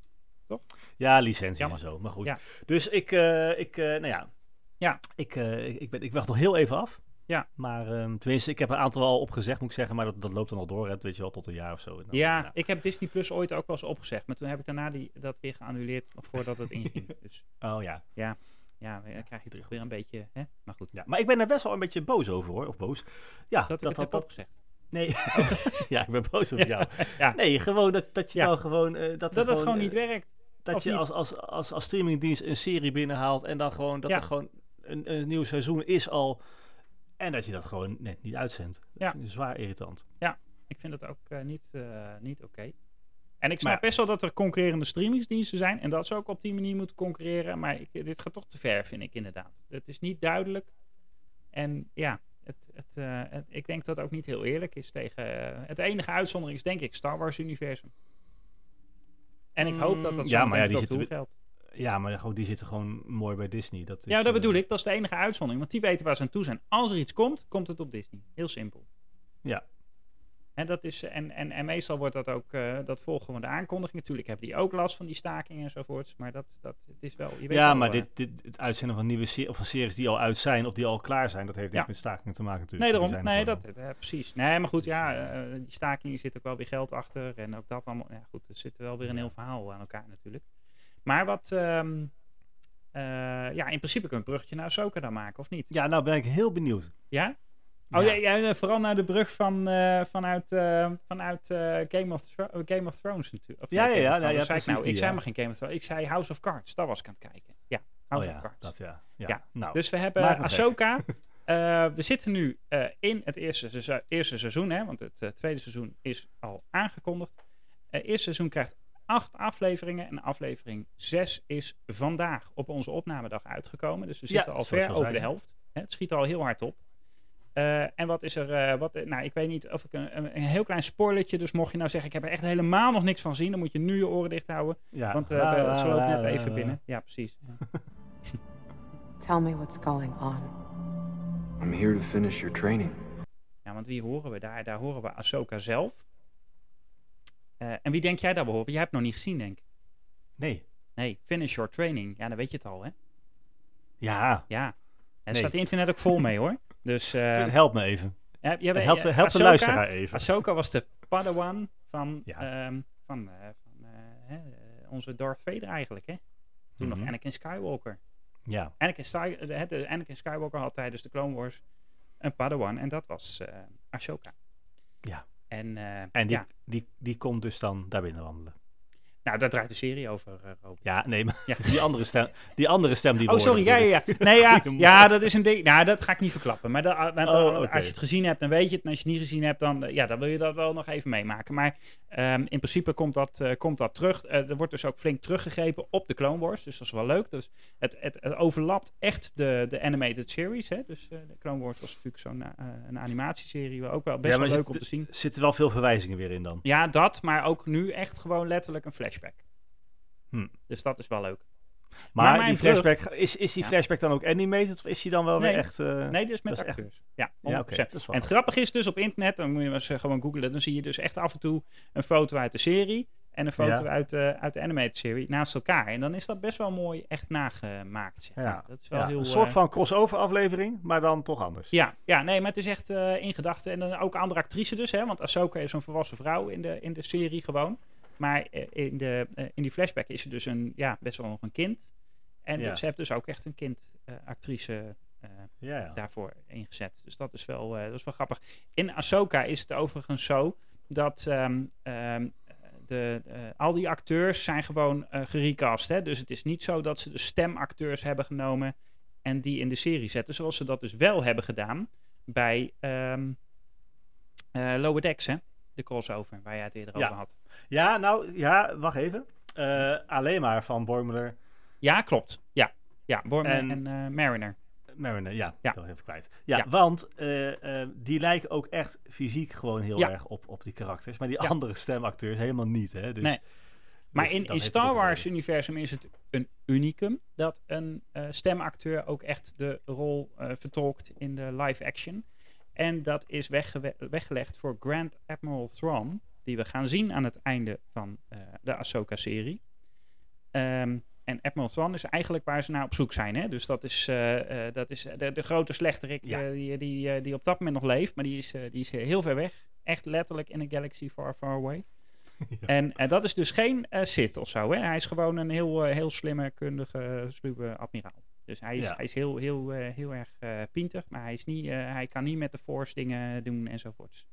Ja, licenties Jammer. en zo. Maar goed. Ja. Dus ik, eh, ik eh, nou ja. Ja. Ik, eh, ik, ik ben, ik wacht nog heel even af. Ja. Maar ehm, tenminste, ik heb een aantal al opgezegd, moet ik zeggen. Maar dat, dat loopt dan al door, hè, weet je wel, tot een jaar of zo. Nou, ja, nou. ik heb Disney Plus ooit ook wel eens opgezegd. Maar toen heb ik daarna die, dat weer geannuleerd voordat het inging. Dus Oh ja. ja, dan krijg je toch weer een beetje... Hè? Maar goed, ja. Maar ik ben er best wel een beetje boos over, hoor. Of boos. Ja, dat ik het heb opgezegd. Nee. ja, ik ben boos op jou. Ja. Nee, gewoon dat, dat je Ja. dan gewoon... eh, dat, Dat het gewoon niet werkt. Dat je als, als, als, als streamingdienst een serie binnenhaalt en dan gewoon dat Ja. er gewoon een, een nieuw seizoen is al. En dat je dat gewoon net niet uitzendt. Dat Ja. ik zwaar irritant. Ik vind het ook eh, niet, eh, niet oké. En ik snap Maar ja. best wel dat er concurrerende streamingsdiensten zijn. En dat ze ook op die manier moeten concurreren. Maar ik, dit gaat toch te ver, vind ik inderdaad. Het is niet duidelijk. En ja, het, het, eh, het- ik denk dat het ook niet heel eerlijk is tegen... het enige uitzondering is denk ik Star Wars-universum. En ik hoop dat dat Mm, zo ja, maar ja, die zitten geldt. Ja, maar die zitten gewoon mooi bij Disney. Dat is, Ja, dat eh, bedoel ik. Dat is de enige uitzondering. Want die weten waar ze aan toe zijn. Als er iets komt, komt het op Disney. Heel simpel. Ja. En, dat is, en, en, en meestal wordt dat ook, eh, dat volgen we de aankondiging. Natuurlijk hebben die ook last van die stakingen enzovoorts. Maar dat, dat het is wel, je weet Ja, wel, maar eh, dit, dit, het uitzenden van nieuwe se- of van series die al uit zijn of die al klaar zijn, dat heeft niks Ja. met stakingen te maken natuurlijk. Nee, daarom. Nee, dat, eh, precies. Nee, maar goed, ja, eh, die stakingen zit ook wel weer geld achter. En ook dat allemaal. Ja, goed, er zit wel weer een heel verhaal aan elkaar natuurlijk. Maar wat, ehm, eh, ja, in principe kun je een bruggetje naar Ahsoka dan maken, of niet? Ja, nou ben ik heel benieuwd. Ja? Oh Ja. ja, ja, vooral naar de brug van, eh, vanuit, eh, vanuit eh, Game, of Game of Thrones natuurlijk. Of Ja, ja, ja, ja, zei ik nou? die, ik zei maar geen Game of Thrones. Ik zei House of Cards. Daar was ik aan het kijken. Ja, House oh of Cards. dat ja. Ja, nou. Dus we hebben Ahsoka. Eh, we zitten nu eh, in het eerste, seizoen- eerste seizoen, hè, want het eh, tweede seizoen is al aangekondigd. Het eerste seizoen krijgt acht afleveringen. En aflevering 6 is vandaag op onze opnamedag uitgekomen. Dus we zitten al ver over de helft. Hè, Het schiet al heel hard op. Eh, en wat is er? eh, wat, nou, ik weet niet of ik een, een, een heel klein spoilertje. Dus mocht je nou zeggen: Ik heb er echt helemaal nog niks van zien. Dan moet je nu je oren dicht houden. Ja. Want eh, La, we- la, ze loopt la, net la, even binnen. Ja, precies. Tell me what's going on. I'm here to finish your training. Ja, want wie horen we daar? Daar horen we Ahsoka zelf. Eh, en wie denk jij dat we horen? Jij hebt het nog niet gezien, denk ik. Nee. Nee, finish your training. Ja, dan weet je het al, hè? Ja. Ja. Er Nee. staat internet ook vol mee, hoor. Dus, eh Help me even. ja, Help, de- help de luisteraar even. Ahsoka was de padawan van, Ja. ehm, van, eh, van eh, onze Darth Vader eigenlijk, hè? Toen Mhm. nog Anakin Skywalker. Ja. Anakin, de, de Anakin Skywalker had tijdens de Clone Wars een padawan. En dat was Ahsoka. Ja. En, En die, die, die komt dus dan daar binnen wandelen. Nou, daar draait de serie over, eh. Ja, nee, maar Ja. die andere stem, die andere stem die Oh, sorry. Ja, ja, ja. Nee, ja, ja, dat is een ding. Nou, dat ga ik niet verklappen. Maar dat, Oh, als je het gezien hebt, dan weet je het. En als je het niet gezien hebt, dan, eh, ja, dan wil je dat wel nog even meemaken. Maar ehm, in principe komt dat, eh, komt dat terug. Er wordt dus ook flink teruggegrepen op de Clone Wars. Dus dat is wel leuk. Dus het, het, het overlapt echt de, de animated series. Hè? Dus de Clone Wars was natuurlijk zo'n een animatieserie. Ook wel best Ja, wel leuk zit- om te zien. Er zitten wel veel verwijzingen weer in dan. Ja, dat. Maar ook nu echt gewoon letterlijk een flashback. Hm. Dus dat is wel leuk. Maar, die brug- flashback, is, is die Ja. flashback dan ook animated of is die dan wel Nee. weer echt... eh, Nee, dus met dat is echt- acteurs. Ja, 100%. ja, oké. dat is wel En het grappige is dus op internet, dan moet je maar eens eh, gewoon googlen, dan zie je dus echt af en toe een foto uit de serie en een foto Ja. uit, de, uit de animated serie naast elkaar. En dan is dat best wel mooi echt nagemaakt. Zeg maar. Ja, Dat is wel ja, heel, een soort eh, van crossover aflevering, maar dan toch anders. ja, ja, nee, maar het is echt eh in gedachten. En dan ook andere actrice dus, hè, want Ahsoka is een volwassen vrouw in de, in de serie gewoon. Maar eh, in, de, eh, in die flashback is ze dus een, ja, best wel nog een kind. En Ja. ze heeft dus ook echt een kindactrice eh Ja, ja. daarvoor ingezet. Dus dat is wel, dat is wel grappig. In Ahsoka is het overigens zo dat ehm, ehm, de, al die acteurs zijn gewoon gerecast. Hè? Dus het is niet zo dat ze de stemacteurs hebben genomen en die in de serie zetten. Zoals ze dat dus wel hebben gedaan bij ehm eh, Lower Decks, hè? De crossover, waar jij het eerder Ja. over had. Ja, nou, ja, wacht even. Eh, alleen maar van Bormuller, Ja, klopt. Ja, ja Borman En- en, eh, Mariner. Mariner, ja, Ja. ben even kwijt. Ja, Ja. want eh, die lijken ook echt fysiek gewoon heel erg op, op die karakters. Maar die andere stemacteurs helemaal niet, hè. Dus, Nee. Maar dus in, in Star ook een Wars reden. universum is het een unicum dat een stemacteur ook echt de rol vertolkt in de live action. En dat is weggelegd voor Grand Admiral Thrawn, die we gaan zien aan het einde van eh, de Ahsoka-serie. Ehm, en Admiral Thrawn is eigenlijk waar ze naar op zoek zijn. Hè? Dus dat is, eh, eh, dat is de, de grote slechterik Ja. die, die, die op dat moment nog leeft, maar die is, die is heel ver weg. Echt letterlijk in een galaxy far, far away. En, en dat is dus geen Sith of zo. Hè? Hij is gewoon een heel, heel slimme, kundige, sluwe admiraal. Dus hij is, Ja. hij is heel, heel, eh, heel erg eh pintig, maar hij, is niet, eh, hij kan niet met de Force dingen doen enzovoorts.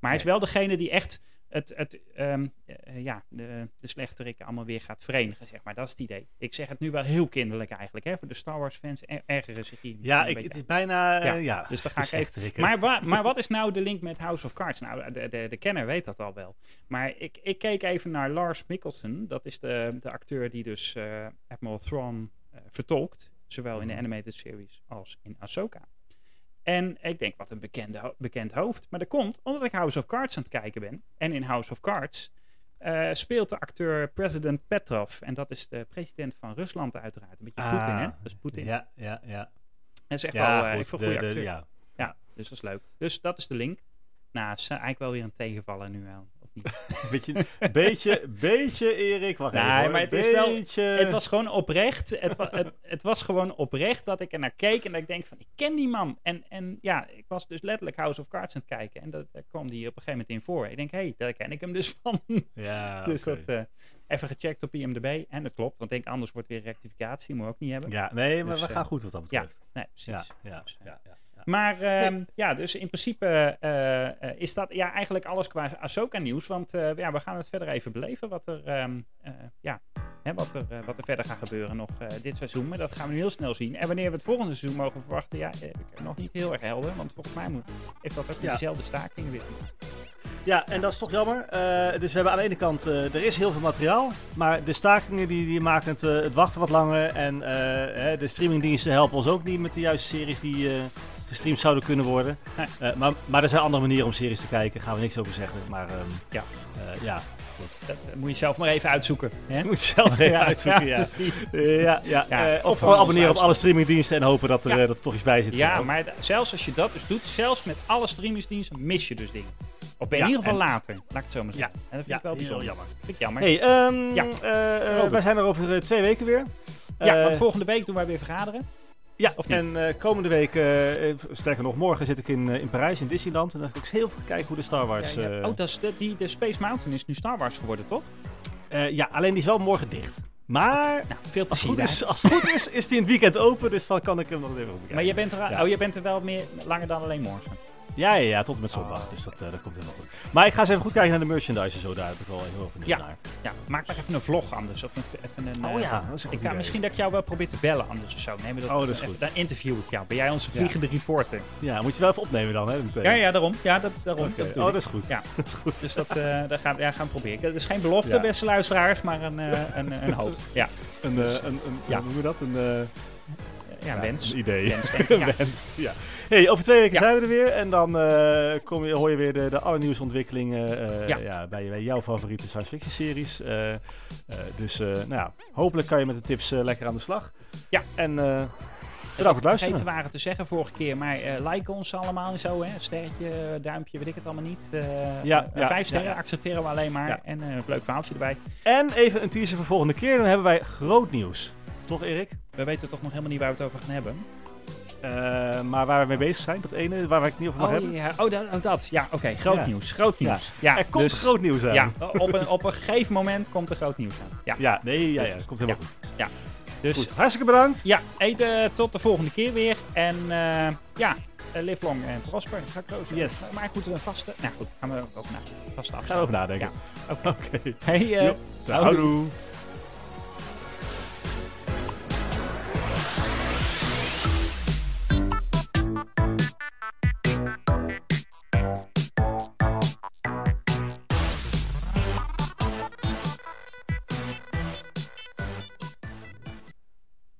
Maar hij is wel degene die echt het, het, ehm, eh, ja, de, de slechterikken allemaal weer gaat verenigen, zeg maar. Dat is het idee. Ik zeg het nu wel heel kinderlijk eigenlijk. Hè? Voor de Star Wars fans er, ergeren zich hier Ja, ik, het is bijna... Ja, ja, dus dan de ga ik even- maar, wa- maar wat is nou de link met House of Cards? Nou, de, de, de kenner weet dat al wel. Maar ik, ik keek even naar Lars Mikkelsen. Dat is de, de acteur die dus Admiral Thrawn vertolkt. Zowel in de Mhm. animated series als in Ahsoka. En ik denk, wat een bekende, bekend hoofd. Maar dat komt omdat ik House of Cards aan het kijken ben. En in House of Cards eh, speelt de acteur President Petrov. En dat is de president van Rusland uiteraard. Een beetje Poetin, hè? Ah, Dat is Poetin. Ja, ja, ja. Dat is echt Ja, wel eh, goed, de- een goede de- acteur. ja. Ja, dus dat is leuk. Dus dat is de link. Nou, het is eigenlijk wel weer een tegenvaller nu wel. Beetje, beetje, beetje, Erik, wacht Nee, even maar het is wel- Beetje- het was gewoon oprecht. Het, wa- het, het was gewoon oprecht dat ik er naar keek en dat ik denk van, ik ken die man. En, en ja, ik was dus letterlijk House of Cards aan het kijken. En dat, daar kwam die op een gegeven moment in voor. Ik denk, hé, hey, daar ken ik hem dus van. Ja, dus dat eh, even gecheckt op IMDb. En dat klopt, want ik denk, anders wordt weer rectificatie. Moet ik ook niet hebben. Ja, nee, maar Dus, we eh, gaan goed wat dat ja, betreft. nee, precies. Ja, ja, Dus, eh, ja, ja, ja. Maar ehm, ja, dus in principe eh, eh, is dat ja, eigenlijk alles qua Ahsoka nieuws. Want eh, ja, we gaan het verder even beleven wat er, ehm, eh, ja, hè, wat er, wat er verder gaat gebeuren nog dit seizoen. Maar dat gaan we nu heel snel zien. En wanneer we het volgende seizoen mogen verwachten, ja, eh, nog niet heel erg helder. Want volgens mij moet, heeft dat ook Ja. dezelfde stakingen weer. Ja, en dat is toch jammer. Dus we hebben aan de ene kant, er is heel veel materiaal. Maar de stakingen die, die maken het, het wachten wat langer. En de streamingdiensten helpen ons ook niet met de juiste series die gestreamd zouden kunnen worden. Nee. Eh, maar, maar er zijn andere manieren om series te kijken. Gaan we niks over zeggen. Maar ehm, Ja. eh, ja. Dat eh, moet je zelf maar even uitzoeken. Hè? Je moet zelf even uitzoeken, ja. precies. Ja, ja. Ja, of gewoon abonneren op alle streamingdiensten en hopen dat er, Ja. dat er toch iets bij zit. Ja, maar zelfs als je dat dus doet, zelfs met alle streamingsdiensten, mis je dus dingen. Of ben je Ja, in ieder geval en- later. Laat ik het zo maar zeggen. En dat vind ja, ik wel bijzonder. jammer. Vind ik jammer. Hey, ehm, Ja. eh, eh, wij zijn er over twee weken weer. ja, want volgende week doen wij weer vergaderen. Ja, Of en eh, komende week, eh, eh, sterker nog, morgen zit ik in, in Parijs, in Disneyland. En dan ga ik ook heel veel kijken hoe de Star Wars... Ja, ja. Oh, dat is de, die, de Space Mountain is nu Star Wars geworden, toch? ja, alleen die is wel morgen dicht. Maar Nou, veel als, goed is, als het goed is, is die in het weekend open. Dus dan kan ik hem nog even bekijken. Maar je bent, er, Ja. oh, je bent er wel meer langer dan alleen morgen. Ja, ja, ja, tot en met zondag. Oh. Dus dat, eh, dat komt helemaal goed. Maar ik ga eens even goed kijken naar de merchandise en zo. Daar heb ik wel heel benieuwd Ja. naar. Ja, maak maar even een vlog anders. Of een, even een, Oh eh, ja, dat is een Ik idee. misschien dat ik jou wel probeer te bellen anders of zo. Neem we dat, Oh, dat is goed. Dan interview ik jou. Ben jij onze Ja. vliegende reporter? Ja, moet je wel even opnemen dan, hè? meteen. Ja, ja, daarom. Ja, dat, daarom. Dat Oh, dat is goed. Ja. dat is goed. Dus dat, eh dat gaan, ja, gaan we proberen. Het is geen belofte, Ja. beste luisteraars, maar een, een, een hoop. Ja, Een, eh, een, een, Ja. hoe noem je dat? Een, ja, wens. Een idee. Wens, denk ik. Ja. Een wens, ja. Hey, over twee weken zijn we er weer. En dan eh, kom je, hoor je weer de, de allernieuwste ontwikkelingen eh, Ja. ja. bij, bij jouw favoriete science fiction series. Eh, eh, dus eh, nou ja, hopelijk kan je met de tips eh, lekker aan de slag. Ja. En eh bedankt voor het Vergeten luisteren. waren te zeggen vorige keer, maar eh like ons allemaal en zo, hè. Sterretje, duimpje, weet ik het allemaal niet. Eh, Ja, eh, ja, vijf sterren accepteren we alleen maar. En eh, een leuk verhaaltje erbij. En even een teaser voor volgende keer. Dan hebben wij groot nieuws. Toch Erik? We weten toch nog helemaal niet waar we het over gaan hebben. Eh, maar waar we mee bezig zijn, dat ene waar we het niet over mag Oh, hebben. ja, oh, dat, oh, dat. Ja, oké. groot Ja. nieuws. Groot nieuws. Ja, er komt dus- groot nieuws aan. Ja, op een, op een gegeven moment komt er groot nieuws aan. Ja, nee, ja, ja, dat komt helemaal Ja. dus goed. Goed, hartstikke bedankt. ja, eten tot de volgende keer weer. En eh, ja, eh, live long en prosper. Ga ik zeggen. Yes. Maar ik moet een vaste... Nou goed, gaan we over na. Vaste Ga afspraak. erover nadenken. Ja, oké. Hey. Houdoe.